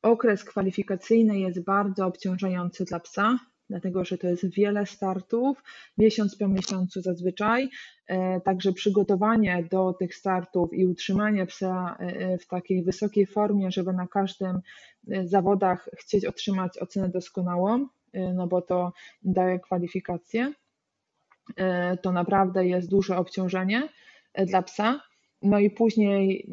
Okres kwalifikacyjny jest bardzo obciążający dla psa, dlatego że to jest wiele startów, miesiąc po miesiącu zazwyczaj. E, także przygotowanie do tych startów i utrzymanie psa e, w takiej wysokiej formie, żeby na każdym e, zawodach chcieć otrzymać ocenę doskonałą, no bo to daje kwalifikacje, to naprawdę jest duże obciążenie dla psa. No i później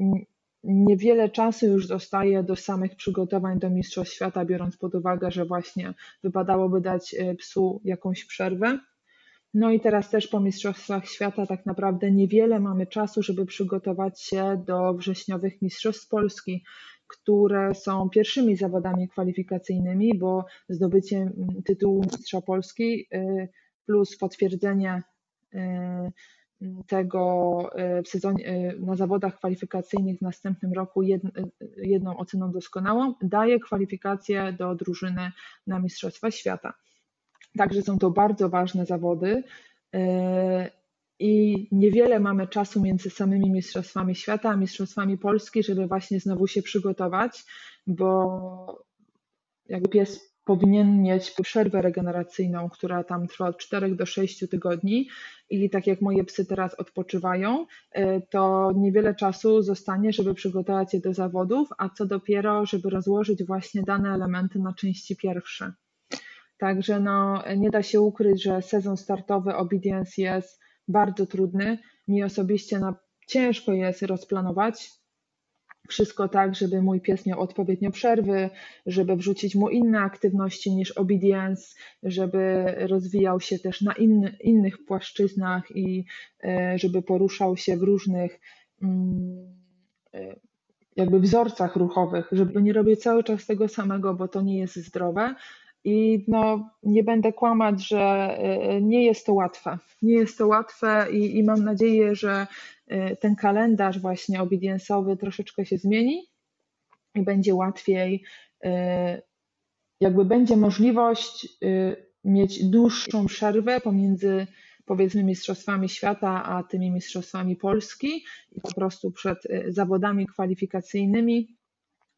Niewiele czasu już zostaje do samych przygotowań do Mistrzostw Świata, biorąc pod uwagę, że właśnie wypadałoby dać e, psu jakąś przerwę. No i teraz też po Mistrzostwach Świata tak naprawdę niewiele mamy czasu, żeby przygotować się do wrześniowych Mistrzostw Polski, które są pierwszymi zawodami kwalifikacyjnymi, bo zdobycie tytułu Mistrza Polski e, plus potwierdzenie e, tego e, w sezonie, e, na zawodach kwalifikacyjnych w następnym roku e, jedną oceną doskonałą, daje kwalifikację do drużyny na Mistrzostwa Świata. Także są to bardzo ważne zawody i niewiele mamy czasu między samymi Mistrzostwami Świata a Mistrzostwami Polski, żeby właśnie znowu się przygotować, bo jakby pies powinien mieć przerwę regeneracyjną, która tam trwa od 4 do 6 tygodni i tak jak moje psy teraz odpoczywają, e, to niewiele czasu zostanie, żeby przygotować je do zawodów, a co dopiero, żeby rozłożyć właśnie dane elementy na części pierwsze. Także no, nie da się ukryć, że sezon startowy Obedience jest bardzo trudny. Mi osobiście na, ciężko jest rozplanować, wszystko tak, żeby mój pies miał odpowiednio przerwy, żeby wrzucić mu inne aktywności niż obedience, żeby rozwijał się też na inny, innych płaszczyznach i e, żeby poruszał się w różnych mm, e, jakby wzorcach ruchowych, żeby nie robił cały czas tego samego, bo to nie jest zdrowe. I no, nie będę kłamać, że e, nie jest to łatwe. Nie jest to łatwe i, i mam nadzieję, że ten kalendarz właśnie obediensowy troszeczkę się zmieni i będzie łatwiej, e, jakby będzie możliwość mieć dłuższą przerwę pomiędzy powiedzmy Mistrzostwami Świata, a tymi Mistrzostwami Polski i po prostu przed zawodami kwalifikacyjnymi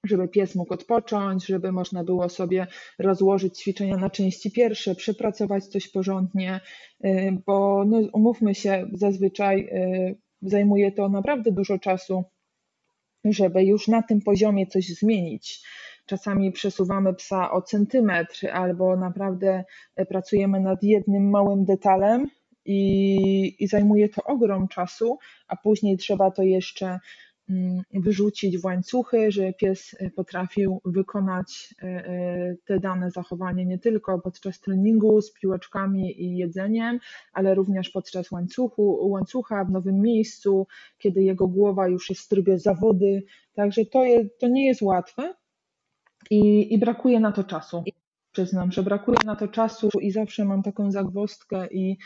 żeby pies mógł odpocząć, żeby można było sobie rozłożyć ćwiczenia na części pierwsze, przepracować coś porządnie, y, bo no, umówmy się, zazwyczaj y, zajmuje to naprawdę dużo czasu, żeby już na tym poziomie coś zmienić. czasami przesuwamy psa o centymetr, albo naprawdę pracujemy nad jednym małym detalem i, i zajmuje to ogrom czasu, a później trzeba to jeszcze wyrzucić w łańcuchy, żeby pies e, potrafił wykonać e, e, te dane zachowanie nie tylko podczas treningu z piłeczkami i jedzeniem, ale również podczas łańcuchu, łańcucha w nowym miejscu, kiedy jego głowa już jest w trybie zawody. Także to, jest, to nie jest łatwe i, i brakuje na to czasu. Przyznam, że brakuje na to czasu i zawsze mam taką zagwozdkę i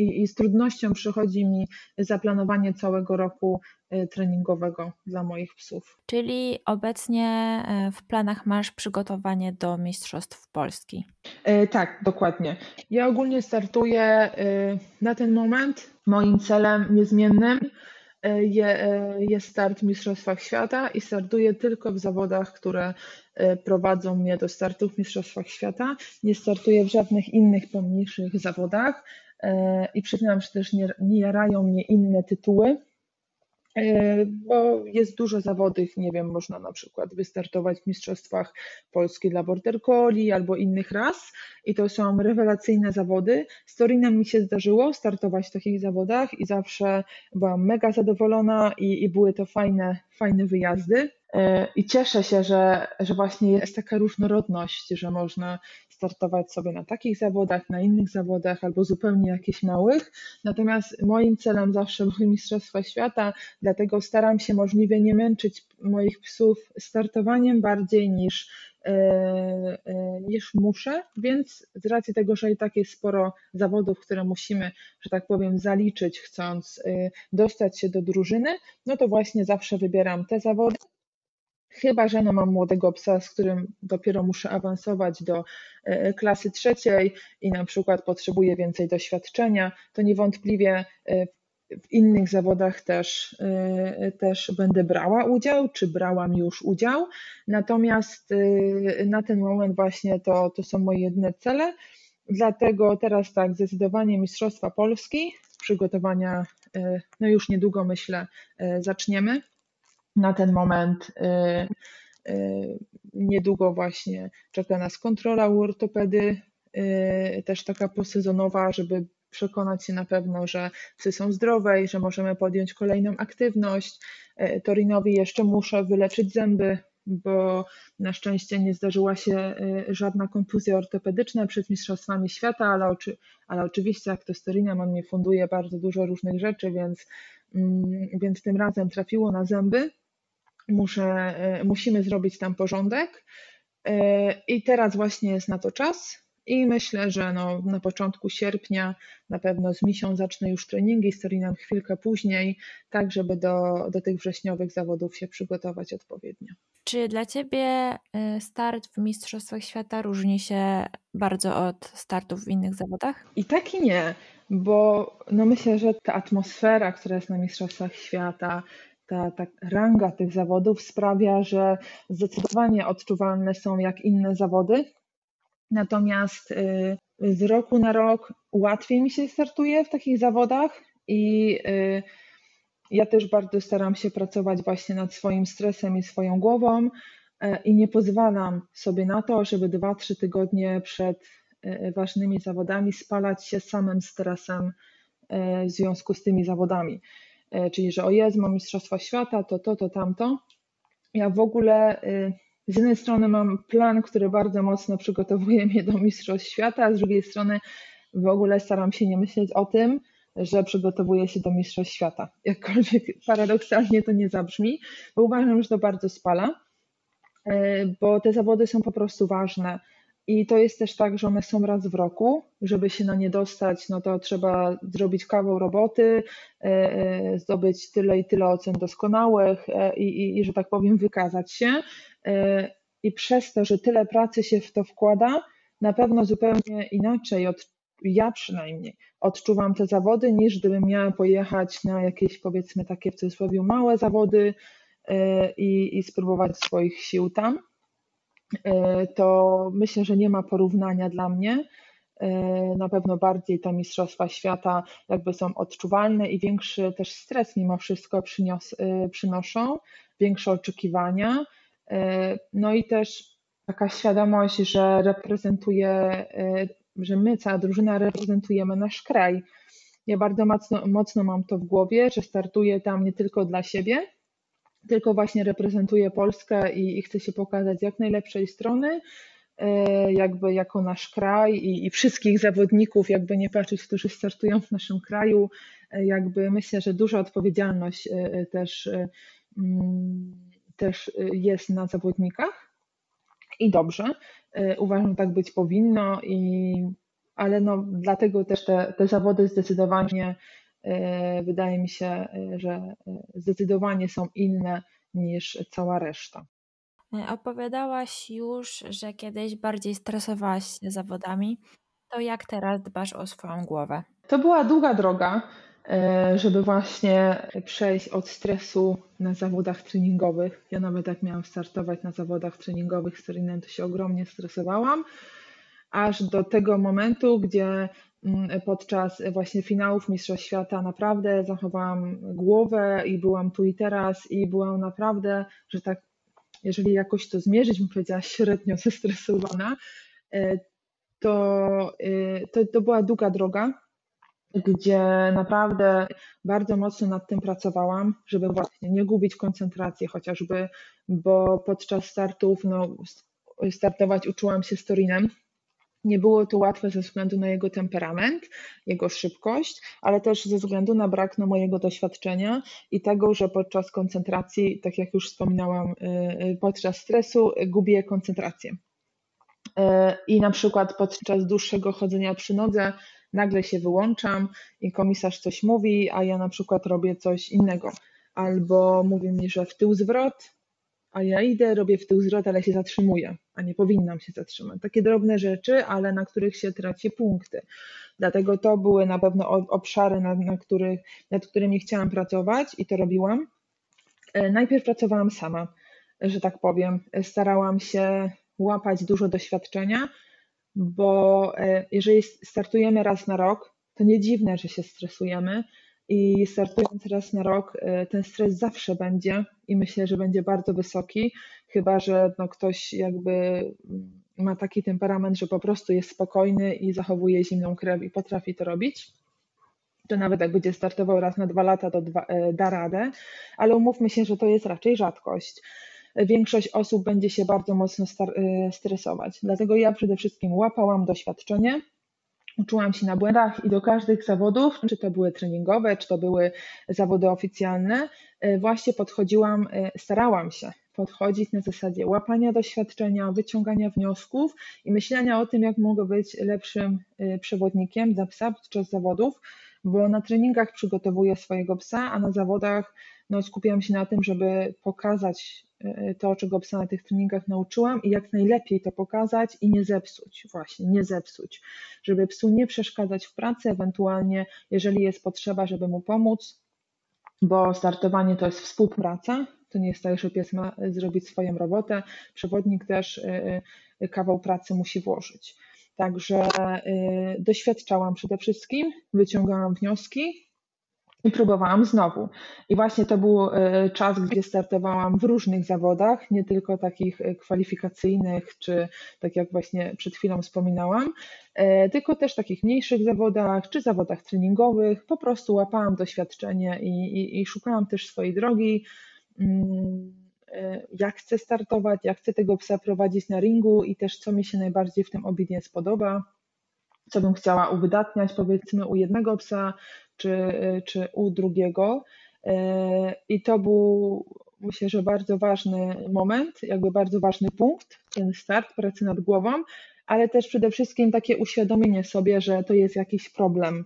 i, i z trudnością przychodzi mi zaplanowanie całego roku e, treningowego dla moich psów. Czyli obecnie e, w planach masz przygotowanie do Mistrzostw Polski? E, tak, dokładnie. Ja ogólnie startuję na ten moment. Moim celem niezmiennym jest start w Mistrzostwach Świata i startuję tylko w zawodach, które prowadzą mnie do startu w Mistrzostwach Świata. Nie startuję w żadnych innych pomniejszych zawodach. E, i przyznam, że też nie, nie jarają mnie inne tytuły, e, bo jest dużo zawodów, nie wiem, można na przykład wystartować w Mistrzostwach Polski dla Border Collie albo innych ras i to są rewelacyjne zawody. Z Torinem mi się zdarzyło startować w takich zawodach i zawsze byłam mega zadowolona i, i były to fajne, fajne wyjazdy. E, I cieszę się, że, że właśnie jest taka różnorodność, że można startować sobie na takich zawodach, na innych zawodach albo zupełnie jakichś małych. Natomiast moim celem zawsze były Mistrzostwa Świata, dlatego staram się możliwie nie męczyć moich psów startowaniem bardziej niż, e, e, niż muszę, więc z racji tego, że i tak jest sporo zawodów, które musimy, że tak powiem, zaliczyć, chcąc dostać się do drużyny, no to właśnie zawsze wybieram te zawody. Chyba, że no mam młodego psa, z którym dopiero muszę awansować do e, klasy trzeciej i na przykład potrzebuję więcej doświadczenia, to niewątpliwie e, w innych zawodach też, e, też będę brała udział, czy brałam już udział. Natomiast na ten moment właśnie to, to są moje jedne cele. Dlatego teraz tak, zdecydowanie Mistrzostwa Polski, przygotowania, no już niedługo myślę, zaczniemy na ten moment y, y, niedługo właśnie czeka nas kontrola u ortopedy, y, też taka posezonowa, żeby przekonać się na pewno, że psy są zdrowe i że możemy podjąć kolejną aktywność. Torinowi jeszcze muszę wyleczyć zęby, bo na szczęście nie zdarzyła się żadna kontuzja ortopedyczna przed Mistrzostwami Świata, ale, oczy, ale oczywiście jak to z Torinem, on mi funduje bardzo dużo różnych rzeczy, więc, mm, więc tym razem trafiło na zęby muszę, e, musimy zrobić tam porządek. E, I teraz właśnie jest na to czas. I myślę, że no, na początku sierpnia, na pewno z misią zacznę już treningi, z Torinem chwilkę później, tak żeby do, do tych wrześniowych zawodów się przygotować odpowiednio. Czy dla Ciebie e, start w Mistrzostwach Świata różni się bardzo od startów w innych zawodach? I tak i nie, bo no myślę, że ta atmosfera, która jest na Mistrzostwach Świata, ta, ta ranga tych zawodów sprawia, że zdecydowanie odczuwalne są jak inne zawody. Natomiast y, z roku na rok łatwiej mi się startuje w takich zawodach i y, ja też bardzo staram się pracować właśnie nad swoim stresem i swoją głową e, i nie pozwalam sobie na to, żeby 2-3 tygodnie przed ważnymi zawodami spalać się samym stresem w związku z tymi zawodami. E, czyli że o jest, mam Mistrzostwa Świata, to to, to tamto. Ja w ogóle y, z jednej strony mam plan, który bardzo mocno przygotowuje mnie do Mistrzostw Świata, a z drugiej strony w ogóle staram się nie myśleć o tym, że przygotowuję się do Mistrzostw Świata. Jakkolwiek paradoksalnie to nie zabrzmi, bo uważam, że to bardzo spala, e, bo te zawody są po prostu ważne. I to jest też tak, że one są raz w roku. Żeby się na nie dostać, no to trzeba zrobić kawał roboty, e, e, zdobyć tyle i tyle ocen doskonałych e, i, i, i że tak powiem, wykazać się. I przez to, że tyle pracy się w to wkłada, na pewno zupełnie inaczej ja przynajmniej odczuwam te zawody, niż gdybym miała pojechać na jakieś powiedzmy takie w cudzysłowie małe zawody i, i spróbować swoich sił tam. E, to myślę, że nie ma porównania dla mnie. E, na pewno bardziej te Mistrzostwa Świata jakby są odczuwalne i większy też stres mimo wszystko przynios, e, przynoszą, większe oczekiwania. No i też taka świadomość, że reprezentuje, że my, cała drużyna reprezentujemy nasz kraj. Ja bardzo mocno, mocno mam to w głowie, że startuję tam nie tylko dla siebie, tylko właśnie reprezentuję Polskę i, i chcę się pokazać z jak najlepszej strony, e, jakby jako nasz kraj i, i, wszystkich zawodników, jakby nie patrzeć, którzy startują w naszym kraju, e, jakby myślę, że duża odpowiedzialność e, też, mm, też jest na zawodnikach i dobrze. Uważam, tak być powinno, i, ale no, dlatego też te, te zawody zdecydowanie wydaje mi się, e, że e, zdecydowanie są inne niż cała reszta. Opowiadałaś już, że kiedyś bardziej stresowałaś się zawodami. To jak teraz dbasz o swoją głowę? To była długa droga, żeby właśnie przejść od stresu na zawodach treningowych. Ja nawet jak miałam startować na zawodach treningowych z Torinem, to się ogromnie stresowałam, aż do tego momentu, gdzie podczas właśnie finałów Mistrzostw Świata naprawdę zachowałam głowę i byłam tu i teraz i byłam naprawdę, że tak, jeżeli jakoś to zmierzyć, bym powiedziała średnio zestresowana, e, to, e, to, to była długa droga, gdzie naprawdę bardzo mocno nad tym pracowałam, żeby właśnie nie gubić koncentracji chociażby, bo podczas startów, no, startować uczyłam się z Torinem, nie było to łatwe ze względu na jego temperament, jego szybkość, ale też ze względu na brak no, mojego doświadczenia i tego, że podczas koncentracji, tak jak już wspominałam, y, y, podczas stresu gubię koncentrację. Y, I na przykład podczas dłuższego chodzenia przy nodze nagle się wyłączam i komisarz coś mówi, a ja na przykład robię coś innego. Albo mówi mi, że w tył zwrot, a ja idę, robię w tył zwrot, ale się zatrzymuję, a nie powinnam się zatrzymać. Takie drobne rzeczy, ale na których się traci punkty. Dlatego to były na pewno obszary, nad, na których, nad którymi chciałam pracować i to robiłam. E, najpierw pracowałam sama, że tak powiem. Starałam się łapać dużo doświadczenia, bo e, jeżeli startujemy raz na rok, to nie dziwne, że się stresujemy, i startując raz na rok, e, ten stres zawsze będzie i myślę, że będzie bardzo wysoki, chyba że no ktoś jakby mm, ma taki temperament, że po prostu jest spokojny i zachowuje zimną krew i potrafi to robić. To nawet jak będzie startował raz na dwa lata, to dwa, e, da radę, ale umówmy się, że to jest raczej rzadkość. Większość osób będzie się bardzo mocno e, stresować. Dlatego ja przede wszystkim łapałam doświadczenie, uczyłam się na błędach i do każdych zawodów, czy to były treningowe, czy to były zawody oficjalne, e, właśnie podchodziłam, e, starałam się podchodzić na zasadzie łapania doświadczenia, wyciągania wniosków i myślenia o tym, jak mogę być lepszym e, przewodnikiem dla psa podczas zawodów, bo na treningach przygotowuję swojego psa, a na zawodach no, skupiam się na tym, żeby pokazać e, to, czego psa na tych treningach nauczyłam i jak najlepiej to pokazać i nie zepsuć, właśnie, nie zepsuć, żeby psu nie przeszkadzać w pracy, ewentualnie, jeżeli jest potrzeba, żeby mu pomóc, bo startowanie to jest współpraca, to nie jest tak, że pies ma zrobić swoją robotę, przewodnik też e, e, kawał pracy musi włożyć. Także doświadczałam przede wszystkim, wyciągałam wnioski, i próbowałam znowu. I właśnie to był e, czas, gdzie startowałam w różnych zawodach, nie tylko takich e, kwalifikacyjnych, czy tak jak właśnie przed chwilą wspominałam, e, tylko też takich mniejszych zawodach, czy zawodach treningowych. Po prostu łapałam doświadczenie i, i, i szukałam też swojej drogi, mm, jak chcę startować, jak chcę tego psa prowadzić na ringu i też co mi się najbardziej w tym obedience podoba co bym chciała uwydatniać, powiedzmy, u jednego psa, czy, czy u drugiego. E, I to był, myślę, że bardzo ważny moment, jakby bardzo ważny punkt, ten start pracy nad głową, ale też przede wszystkim takie uświadomienie sobie, że to jest jakiś problem.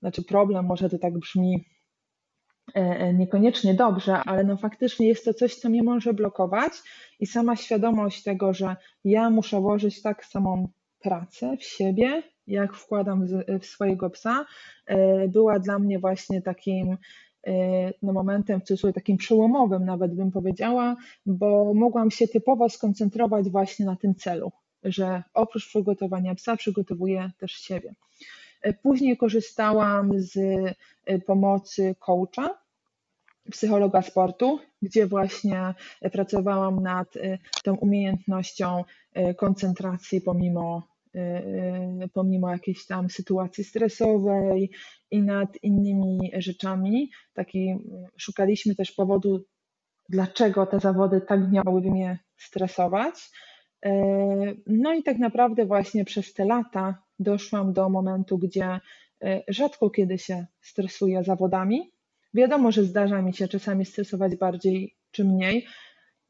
Znaczy, problem może to tak brzmi e, e, niekoniecznie dobrze, ale no faktycznie jest to coś, co mnie może blokować i sama świadomość tego, że ja muszę włożyć tak samą pracę w siebie, jak wkładam w swojego psa, e, była dla mnie właśnie takim e, no, momentem, w cudzysłowie takim przełomowym nawet bym powiedziała, bo mogłam się typowo skoncentrować właśnie na tym celu, że oprócz przygotowania psa przygotowuję też siebie. E, później korzystałam z pomocy coacha, psychologa sportu, gdzie właśnie pracowałam nad tą umiejętnością koncentracji pomimo, pomimo jakiejś tam sytuacji stresowej i nad innymi rzeczami. Taki, szukaliśmy też powodu, dlaczego te zawody tak miałyby mnie stresować. No i tak naprawdę właśnie przez te lata doszłam do momentu, gdzie rzadko kiedy się stresuję zawodami. Wiadomo, że zdarza mi się czasami stresować bardziej czy mniej.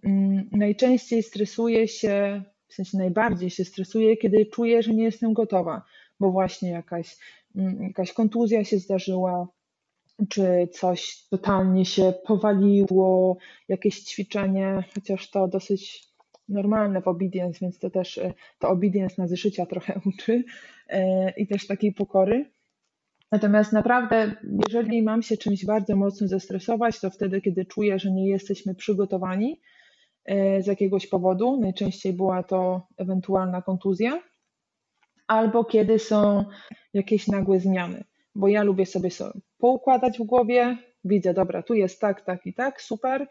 Mm, najczęściej stresuję się, w sensie najbardziej się stresuję, kiedy czuję, że nie jestem gotowa, bo właśnie jakaś, mm, jakaś kontuzja się zdarzyła, czy coś totalnie się powaliło, jakieś ćwiczenie, chociaż to dosyć normalne w obedience, więc to też e, to obedience nas życia trochę uczy e, i też takiej pokory. Natomiast naprawdę, jeżeli mam się czymś bardzo mocno zestresować, to wtedy, kiedy czuję, że nie jesteśmy przygotowani z jakiegoś powodu, najczęściej była to ewentualna kontuzja, albo kiedy są jakieś nagłe zmiany, bo ja lubię sobie, sobie poukładać w głowie, widzę, dobra, tu jest tak, tak i tak, super,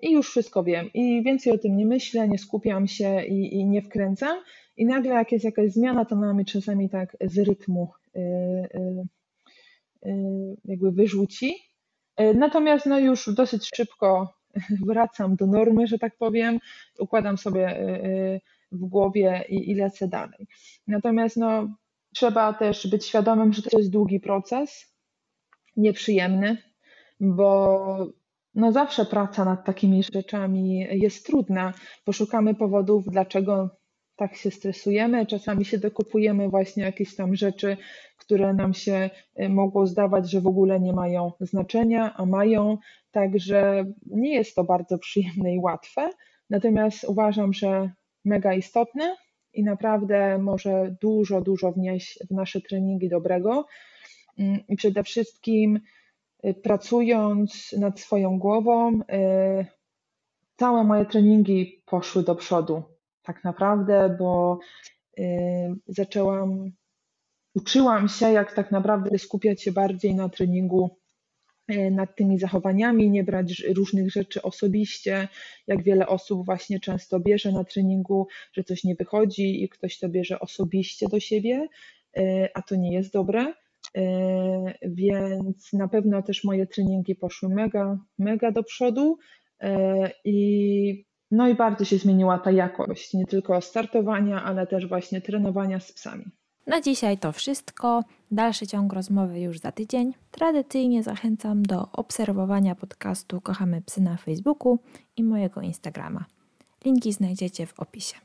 i już wszystko wiem. I więcej o tym nie myślę, nie skupiam się i, i nie wkręcam. I nagle, jak jest jakaś zmiana, to ona mnie czasami tak z rytmu yy, yy, jakby wyrzuci. Natomiast no już dosyć szybko wracam do normy, że tak powiem, układam sobie y, y, w głowie i, i lecę dalej. Natomiast no, trzeba też być świadomym, że to jest długi proces, nieprzyjemny, bo no zawsze praca nad takimi rzeczami jest trudna. Poszukamy powodów, dlaczego tak się stresujemy. Czasami się dokupujemy właśnie jakieś tam rzeczy, które nam się y, mogło zdawać, że w ogóle nie mają znaczenia, a mają. Także nie jest to bardzo przyjemne i łatwe. Natomiast uważam, że mega istotne i naprawdę może dużo, dużo wnieść w nasze treningi dobrego. Mm, I przede wszystkim Y, pracując nad swoją głową, y, całe moje treningi poszły do przodu, tak naprawdę, bo zaczęłam, uczyłam się, jak tak naprawdę skupiać się bardziej na treningu nad tymi zachowaniami, nie brać różnych rzeczy osobiście, jak wiele osób właśnie często bierze na treningu, że coś nie wychodzi i ktoś to bierze osobiście do siebie, a to nie jest dobre. E, więc na pewno też moje treningi poszły mega, mega do przodu e, i no i bardzo się zmieniła ta jakość, nie tylko startowania, ale też właśnie trenowania z psami. Na dzisiaj to wszystko. Dalszy ciąg rozmowy już za tydzień. Tradycyjnie zachęcam do obserwowania podcastu Kochamy Psy na Facebooku i mojego Instagrama. Linki znajdziecie w opisie.